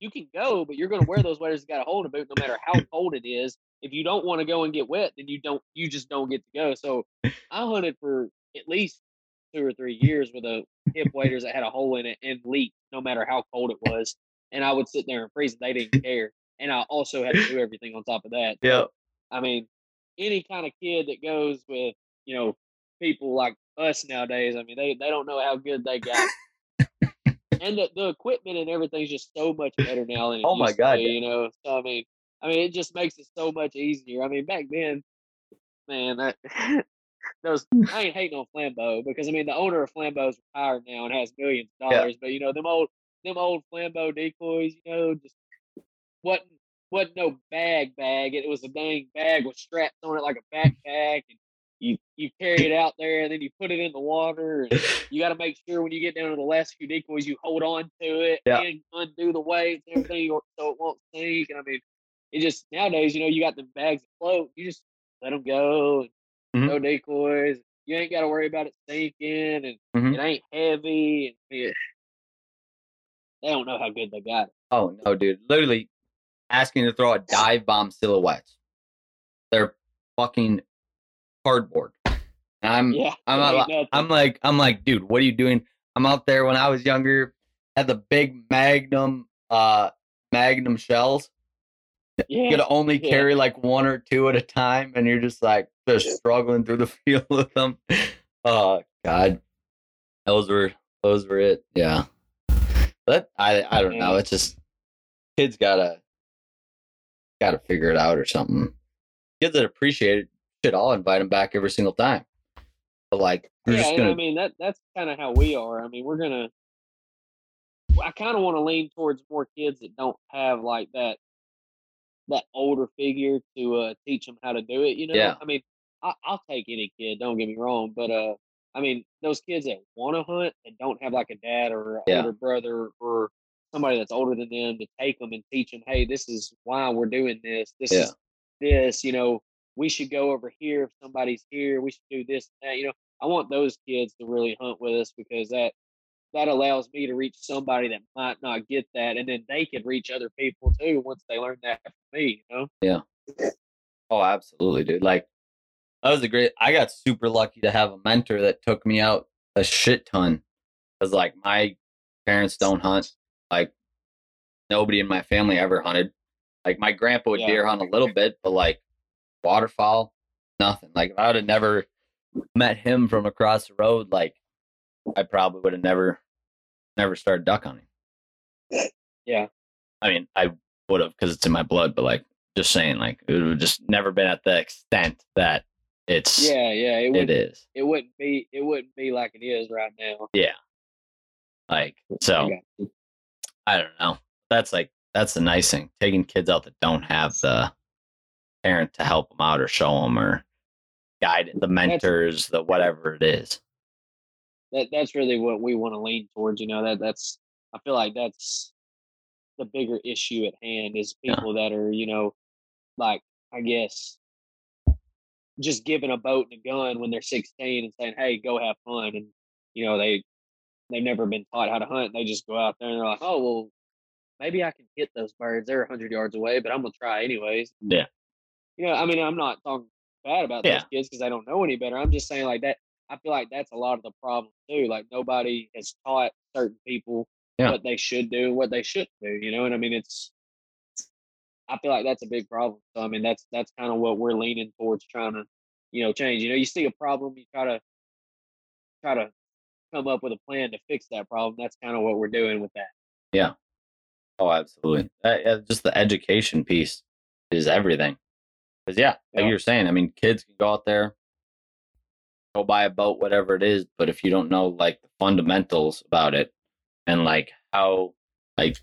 you can go, but you're gonna wear those waders that got a hole in the boot no matter how cold it is. If you don't want to go and get wet, then you don't you just don't get to go. So I hunted for at least two or three years with a hip waders that had a hole in it and leaked no matter how cold it was. and I would sit there and freeze. They didn't care, and I also had to do everything on top of that. Yeah. I mean, any kind of kid that goes with you know people like us nowadays, I mean, they they don't know how good they got. and the, the equipment and everything's just so much better now than Oh my to God, yeah. you know. So I mean, I mean, it just makes it so much easier. I mean, back then, man, that, <laughs> those I ain't hating on Flambeau because I mean the owner of Flambeau's retired now and has millions of Yeah. dollars, but you know them old them old Flambeau decoys, you know, just wasn't wasn't no bag bag. It was a dang bag with straps on it like a backpack, and you you carry it out there and then you put it in the water. And <laughs> you got to make sure when you get down to the last few decoys, you hold on to it Yeah. and undo the weights and everything so it won't sink. And I mean, it just nowadays, you know, you got the bags that float. You just let them go. Mhm. No decoys. You ain't got to worry about it sinking, and Mhm. it ain't heavy. And it, they don't know how good they got it. Oh no, dude! Literally asking to throw a dive bomb silhouettes. They're fucking cardboard. And I'm Yeah, I'm it not, ain't li- nothing. I'm like I'm like, dude, what are you doing? I'm out there when I was younger, had the big Magnum uh Magnum shells. yeah, You could only yeah. carry like one or two at a time, and you're just like just struggling through the <laughs> field with them. Oh God, those were those were it. Yeah, but I I don't know. Yeah. It's just kids gotta gotta figure it out or something. Kids that appreciate it should all invite them back every single time. But like, yeah, gonna I mean that that's kind of how we are. I mean, we're gonna. I kind of want to lean towards more kids that don't have like that that older figure to uh, teach them how to do it. You know, Yeah. I mean, I, I'll take any kid. Don't get me wrong, but uh, I mean, those kids that want to hunt and don't have like a dad or an Yeah. older brother or somebody that's older than them to take them and teach them, hey, this is why we're doing this. This Yeah. is this. You know, we should go over here if somebody's here. We should do this and that. You know, I want those kids to really hunt with us because that that allows me to reach somebody that might not get that, and then they could reach other people too once they learn that from me. You know. Yeah. Oh, absolutely, dude. Like that was a great. I got super lucky to have a mentor that took me out a shit ton. Cause like my parents don't hunt. Like nobody in my family ever hunted. Like my grandpa would Yeah. deer hunt a little bit, but like waterfowl, nothing. Like if I would have never met him from across the road, like I probably would have never, never started duck hunting. Yeah. I mean, I would have because it's in my blood, but like just saying, like it would have just never been at the extent that it's Yeah, yeah. It it would. is. It wouldn't be. It wouldn't be like it is right now. Yeah. Like so. I don't know. That's like that's the nice thing. Taking kids out that don't have the parent to help them out or show them or guide the mentors, the whatever it is. that that's really what we want to lean towards. You know that that's. I feel like that's the bigger issue at hand is Yeah. people that are you know, like I guess, just giving a boat and a gun when they're 16 and saying, "Hey, go have fun," and you know they they've never been taught how to hunt. They just go out there and they're like, "Oh well, maybe I can hit those birds. They're 100 yards away, but I'm gonna try anyways." Yeah. You know, I mean, I'm not talking bad about Yeah. those kids because they don't know any better. I'm just saying like that. I feel like that's a lot of the problem too. Like nobody has taught certain people Yeah. what they should do and what they shouldn't do. You know, and I mean, it's. I feel like that's a big problem. So I mean, that's that's kind of what we're leaning towards trying to, you know, change. You know, you see a problem, you try to try to come up with a plan to fix that problem. That's kind of what we're doing with that. Yeah. Oh, absolutely. Uh, yeah, just the education piece is everything. Because yeah, like Yeah. you're saying, I mean, kids can go out there, go buy a boat, whatever it is, but if you don't know like the fundamentals about it and like how, like,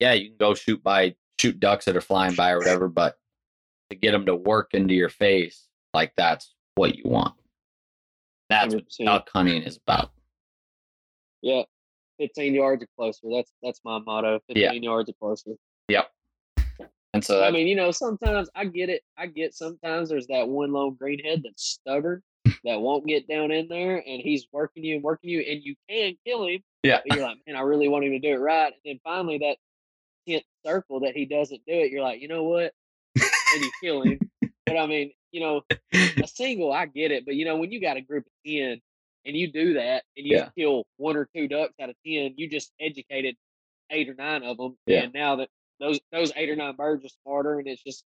yeah, you can go shoot by shoot ducks that are flying by or whatever, but to get them to work into your face, like that's what you want. That's what 100%. duck hunting is about. Yeah, fifteen yards or closer. That's that's my motto. Yeah. Fifteen yards or closer. Yep. And so I mean, you know, sometimes I get it. I get sometimes there's that one lone greenhead that's stubborn <laughs> that won't get down in there, and he's working you and working you, and you can kill him. yeah, But you're like, man, I really want him to do it right. And then finally, that tenth circle that he doesn't do it, you're like, you know what? And you kill him. But I mean, you know, a single, I get it. But you know, when you got a group of ten and you do that and you Yeah. kill one or two ducks out of ten, you just educated eight or nine of them, Yeah. and now that those those eight or nine birds are smarter, and it's just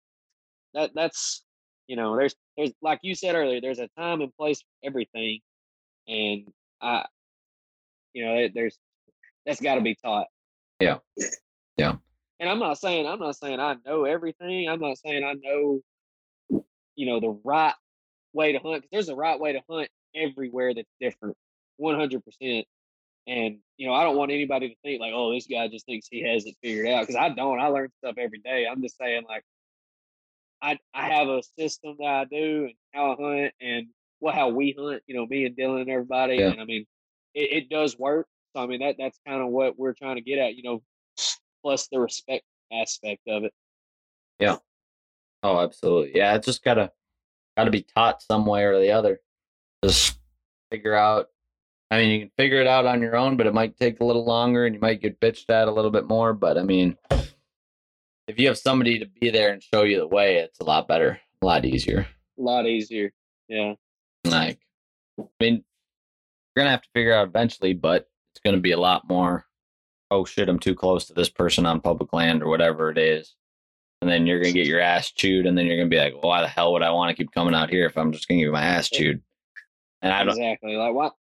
that that's you know there's there's like you said earlier, there's a time and place for everything, and I you know there's that's got to be taught. Yeah. Yeah. And I'm not saying I'm not saying I know everything. I'm not saying I know you know the right way to hunt because there's a right way to hunt everywhere that's different, 100 percent. And you know, I don't want anybody to think like, oh, this guy just thinks he has it figured out because I don't. I learn stuff every day. I'm just saying like, I I have a system that I do and how I hunt and what how we hunt. You know, me and Dylan and everybody. Yeah. And I mean, it, it does work. So I mean, that that's kind of what we're trying to get at. You know, plus the respect aspect of it. Oh, absolutely. Yeah, it's just gotta gotta be taught some way or the other. Just figure out. I mean, you can figure it out on your own, but it might take a little longer, and you might get bitched at a little bit more. But I mean, if you have somebody to be there and show you the way, it's a lot better, a lot easier. A lot easier. Yeah. Like, I mean, you're gonna have to figure out eventually, but it's gonna be a lot more. Oh shit, I'm too close to this person on public land or whatever it is, and then you're gonna get your ass chewed, and then you're gonna be like, well, why the hell would I want to keep coming out here if I'm just gonna get my ass chewed? And I don't. exactly like what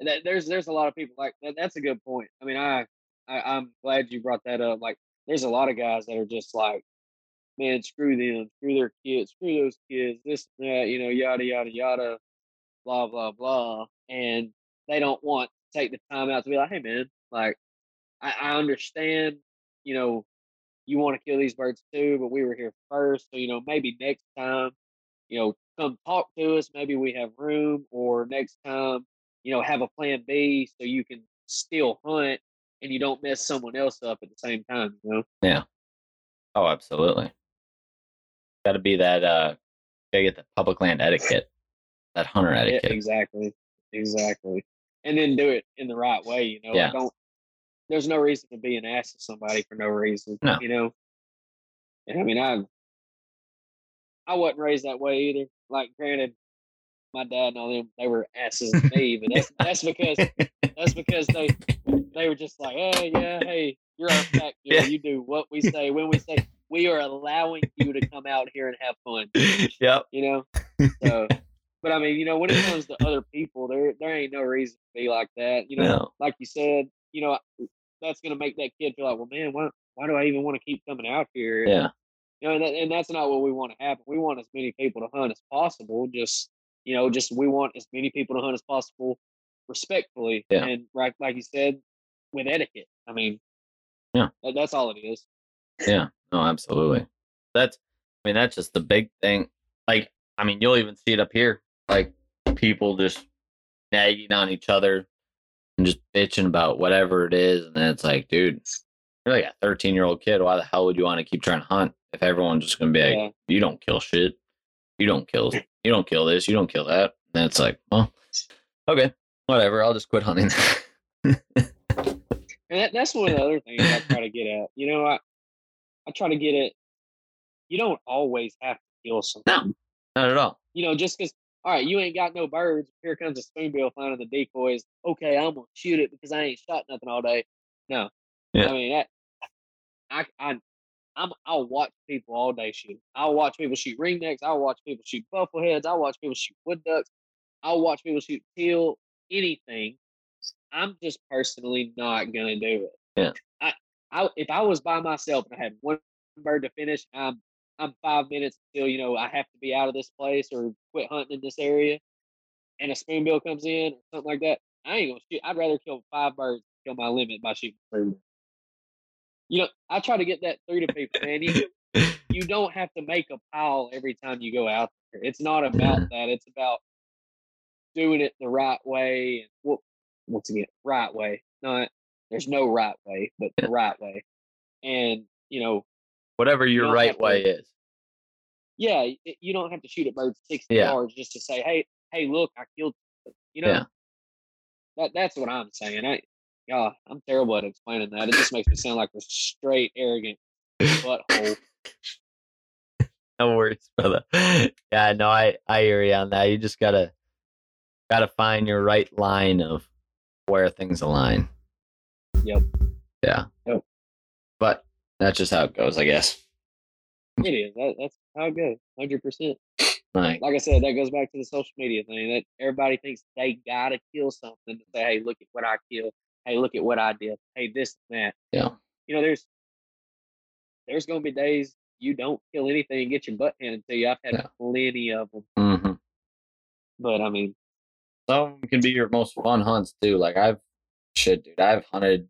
there's there's a lot of people like that, that's a good point i mean I, I i'm glad you brought that up like there's a lot of guys that are just like man screw them screw their kids screw those kids this and that you know yada yada yada blah blah blah and they don't want to take the time out to be like hey man like i, I understand you know you want to kill these birds too but we were here first so you know maybe next time you know, come talk to us. Maybe we have room, or next time, you know, have a plan B so you can still hunt and you don't mess someone else up at the same time. You know, Yeah. Oh, absolutely. Got to be that. uh Gotta get the public land etiquette, that hunter Yeah, etiquette. exactly, exactly, and then do it in the right way. You know, Yeah. Don't. There's no reason to be an ass to somebody for no reason. No. You know, and I mean, I, I wasn't raised that way either. Like, granted, my dad and all them, they were asses to me, but that's that's because That's because they they were just like, oh yeah, hey, you're our pack <laughs> Yeah. You do what we say when we say. We are allowing you to come out here and have fun. yep. You know. So, <laughs> but I mean, you know, when it comes to other people, there there ain't no reason to be like that. You know, No. like you said, you know, that's gonna make that kid feel like, well, man, why why do I even want to keep coming out here? Yeah. You know, and, that, and that's not what we want to happen. We want as many people to hunt as possible. Just you know, just we want as many people to hunt as possible, respectfully, Yeah. and right, like you said, with etiquette. I mean, Yeah. that, that's all it is. Yeah. No, absolutely. That's. I mean, that's just the big thing. Like, I mean, you'll even see it up here. Like, people just nagging on each other and just bitching about whatever it is, and then it's like, dude, you're like a 13 year old kid. Why the hell would you want to keep trying to hunt if everyone's just gonna be like, Yeah. you don't kill shit, you don't kill, <laughs> you don't kill this, you don't kill that. And it's like, well, okay, whatever. I'll just quit hunting. And that, that's one of the other things I try to get at. You know, I I try to get it. You don't always have to kill something. No, Not at all. You know, just because. All right, you ain't got no birds. Here comes a spoonbill flying in the decoys. Okay, I'm gonna shoot it because I ain't shot nothing all day. No, Yeah. I mean that. I I I'm I'll watch people all day shoot. I'll watch people shoot ringnecks. I'll watch people shoot buffalo heads. I'll watch people shoot wood ducks. I'll watch people shoot teal. Anything. I'm just personally not gonna do it. Yeah. I I if I was by myself and I had one bird to finish, I'm I'm five minutes until you know I have to be out of this place or quit hunting in this area, and a spoonbill comes in or something like that. I ain't gonna shoot. I'd rather kill five birds than kill my limit by shooting spoonbill. You know, I try to get that through to people, man. You <laughs> you don't have to make a pile every time you go out there. It's not about <laughs> that. It's about doing it the right way. And well, once again, right way. Not there's no right way, but the right way. And you know, Whatever your right have to- way is. yeah, you don't have to shoot a bird sixty Yeah. yards just to say, "Hey, hey, look, I killed." something," You know, Yeah. that that's what I'm saying. I, yeah, I'm terrible at explaining that. It just makes me sound like a straight arrogant butthole. <laughs> No worries, brother. Yeah, no, I I hear you on that. You just gotta gotta find your right line of where things align. Yep. Yeah. Yep. but that's just how it goes, I guess. It is. That, that's how it goes. Hundred percent. Like, Like I said, that goes back to the social media thing. That everybody thinks they gotta kill something to say, "Hey, look at what I killed. Hey, look at what I did. Hey, this and that." Yeah. You know, there's there's gonna be days you don't kill anything and get your butt handed to you. I've had Yeah. plenty of them, mhm. but I mean, some can be your most fun hunts too. Like I've shit, dude. I've hunted.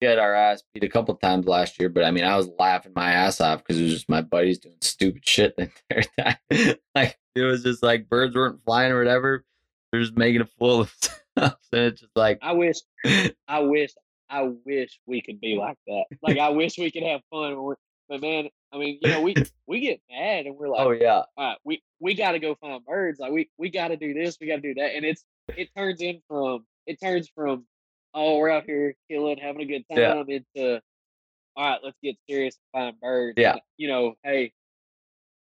Get our ass beat a couple times last year, but I mean, I was laughing my ass off because it was just my buddies doing stupid shit the entire <laughs> time. like it was just like birds weren't flying or whatever. They're just making a fool of <laughs> themselves, and it's just like, I wish, <laughs> I wish, I wish we could be like that. Like I wish we could have fun. when we're- But man, I mean, you know, we we get mad and we're like, oh yeah, all right, we we got to go find birds. Like we we got to do this, we got to do that, and it's it turns in from it turns from oh we're out here killing, having a good time Yeah. Uh, into all right, let's get serious and find birds. Yeah. And, you know, hey,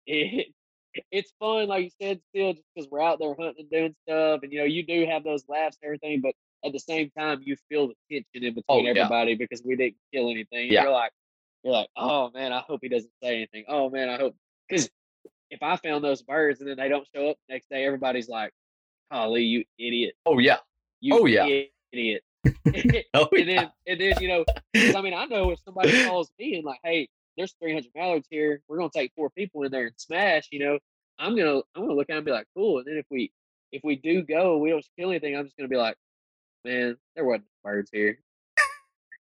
it, <laughs> it's fun, like you said, still just because we're out there hunting and doing stuff, and you know, you do have those laughs and everything, but at the same time, you feel the tension in oh, between Oh, yeah. everybody because we didn't kill anything. Yeah. You're like, you're like, oh man, I hope he doesn't say anything. Oh man, I hope because if I found those birds and then they don't show up the next day, everybody's like, "Golly, you idiot! oh yeah, You Oh, yeah. idiot!" <laughs> <laughs> oh and then and then you know, I mean, I know if somebody calls me and like, "Hey, there's 300 mallards here. We're gonna take four people in there and smash," you know, I'm gonna I'm gonna look at and be like, "Cool." And then if we if we do go, and we don't kill anything. I'm just gonna be like, "Man, there wasn't birds here."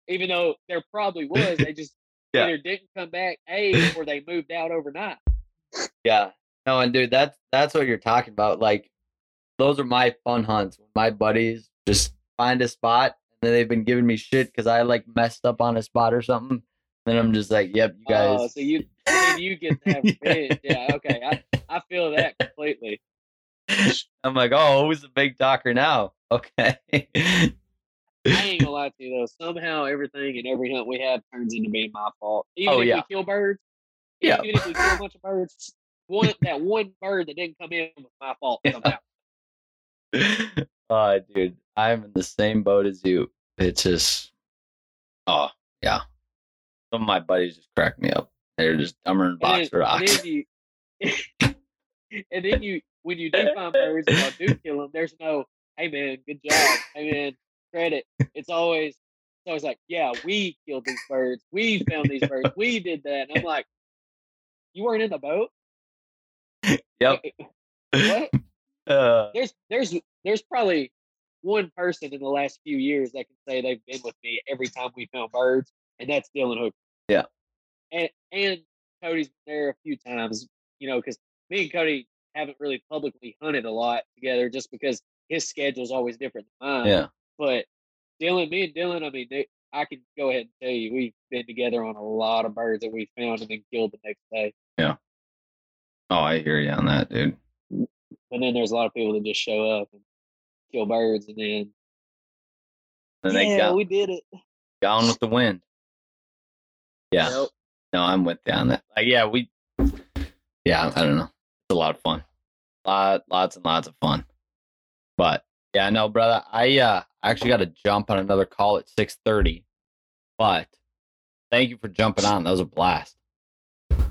Even though there probably was, they just <laughs> Yeah. either didn't come back, a, or they moved out overnight. Yeah. No, and dude, that's that's what you're talking about. Like, those are my fun hunts. My buddies just find a spot and then they've been giving me shit because I like messed up on a spot or something. Then I'm just like, yep, you oh, guys. Oh, so you <laughs> you get to have Yeah. Yeah, okay. I, I feel that completely. I'm like, oh, who's the big talker now? <laughs> Okay. I ain't gonna lie to you though. Somehow everything and every hunt we have turns into being my fault. Even Oh, if yeah. we kill birds, Yeah. even if we kill a bunch of birds, one that one bird that didn't come in was my fault somehow. <laughs> oh, dude, I'm in the same boat as you. It's just, oh, yeah. Some of my buddies just crack me up. They're just dumber than And box and rocks. then you, <laughs> and then you, when you do find birds and y'all do kill them, there's no, hey man, good job, hey man, credit. It's always, it's always like, yeah, we killed these birds, we found these birds, we did that. And I'm like, you weren't in the boat. <laughs> Yep. <laughs> What? Uh, There's, there's, there's probably one person in the last few years that can say they've been with me every time we found birds, and that's Dylan Hooker. Yeah. And and Cody's been there a few times, you know, because me and Cody haven't really publicly hunted a lot together just because his schedule's always different than mine. yeah. But Dylan, me and Dylan, I mean, they, I can go ahead and tell you, we've been together on a lot of birds that we found and then killed the next day. Yeah. Oh, I hear you on that, dude. And then there's a lot of people that just show up and kill birds and then And they yeah, got we did it. gone with the wind. Yeah. No, I'm with you on that. Like, yeah, we, yeah, I don't know. It's a lot of fun. Lot, lots and lots of fun. But yeah, no, brother, I uh actually got to jump on another call at six thirty. But thank you for jumping on. That was a blast.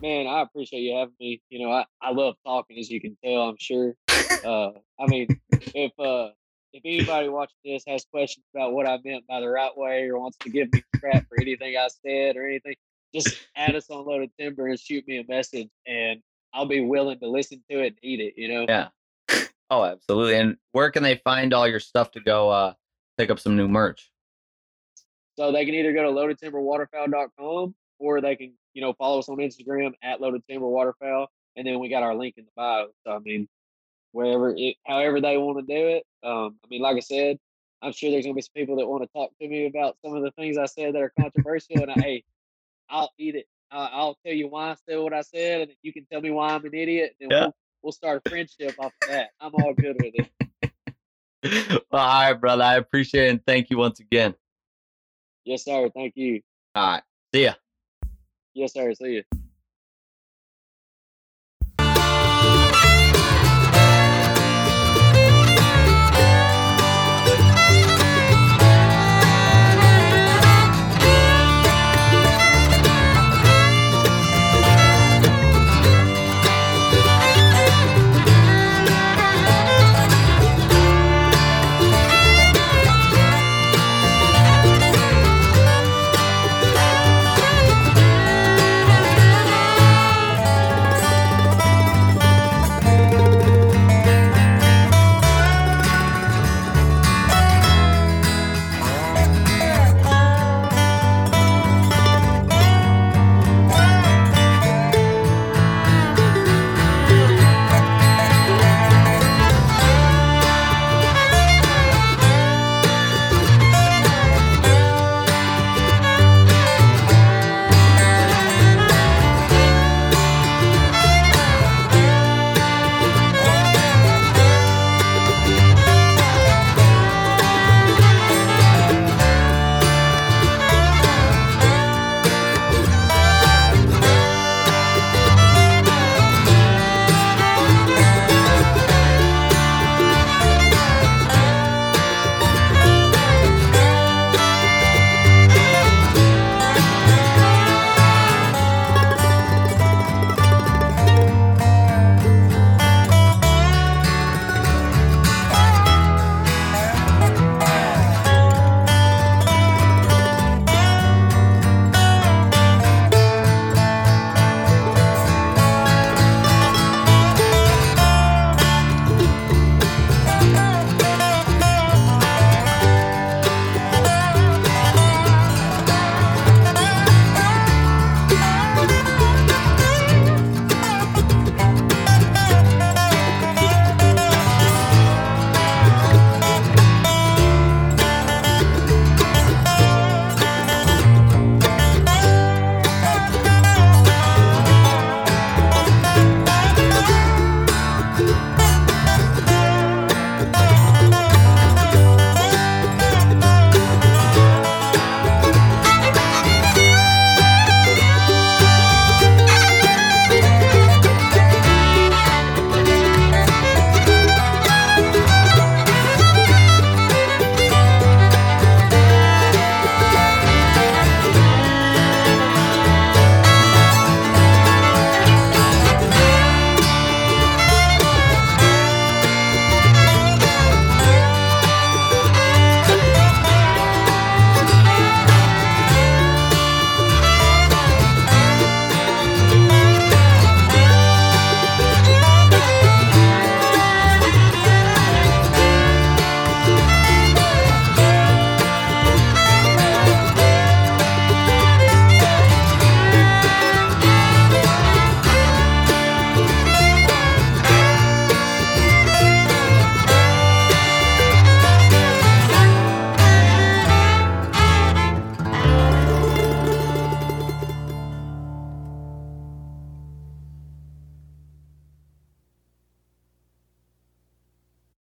Man, I appreciate you having me. You know, I, I love talking, as you can tell, I'm sure. Uh, I mean, <laughs> if uh, if anybody watching this has questions about what I meant by the right way or wants to give me crap for anything I said or anything, just add us on Loaded Timber and shoot me a message, and I'll be willing to listen to it and eat it. You know, Yeah. <laughs> Oh, absolutely. And where can they find all your stuff to go uh pick up some new merch? so they can either go to loadedtimberwaterfowl.com or they can, you know, follow us on Instagram at Loaded Timber Waterfowl, and then we got our link in the bio. So I mean, wherever it, however they want to do it. Um, I mean, like I said, I'm sure there's gonna be some people that want to talk to me about some of the things I said that are controversial, and I, hey, I'll eat it. I, I'll tell you why I said what I said, and you can tell me why I'm an idiot, and Yeah. we'll, we'll start a friendship off of that. I'm all good with it. <laughs> well, all right, brother. I appreciate it and thank you once again. Yes, sir. Thank you. All right. See ya. Yes, sir. See you.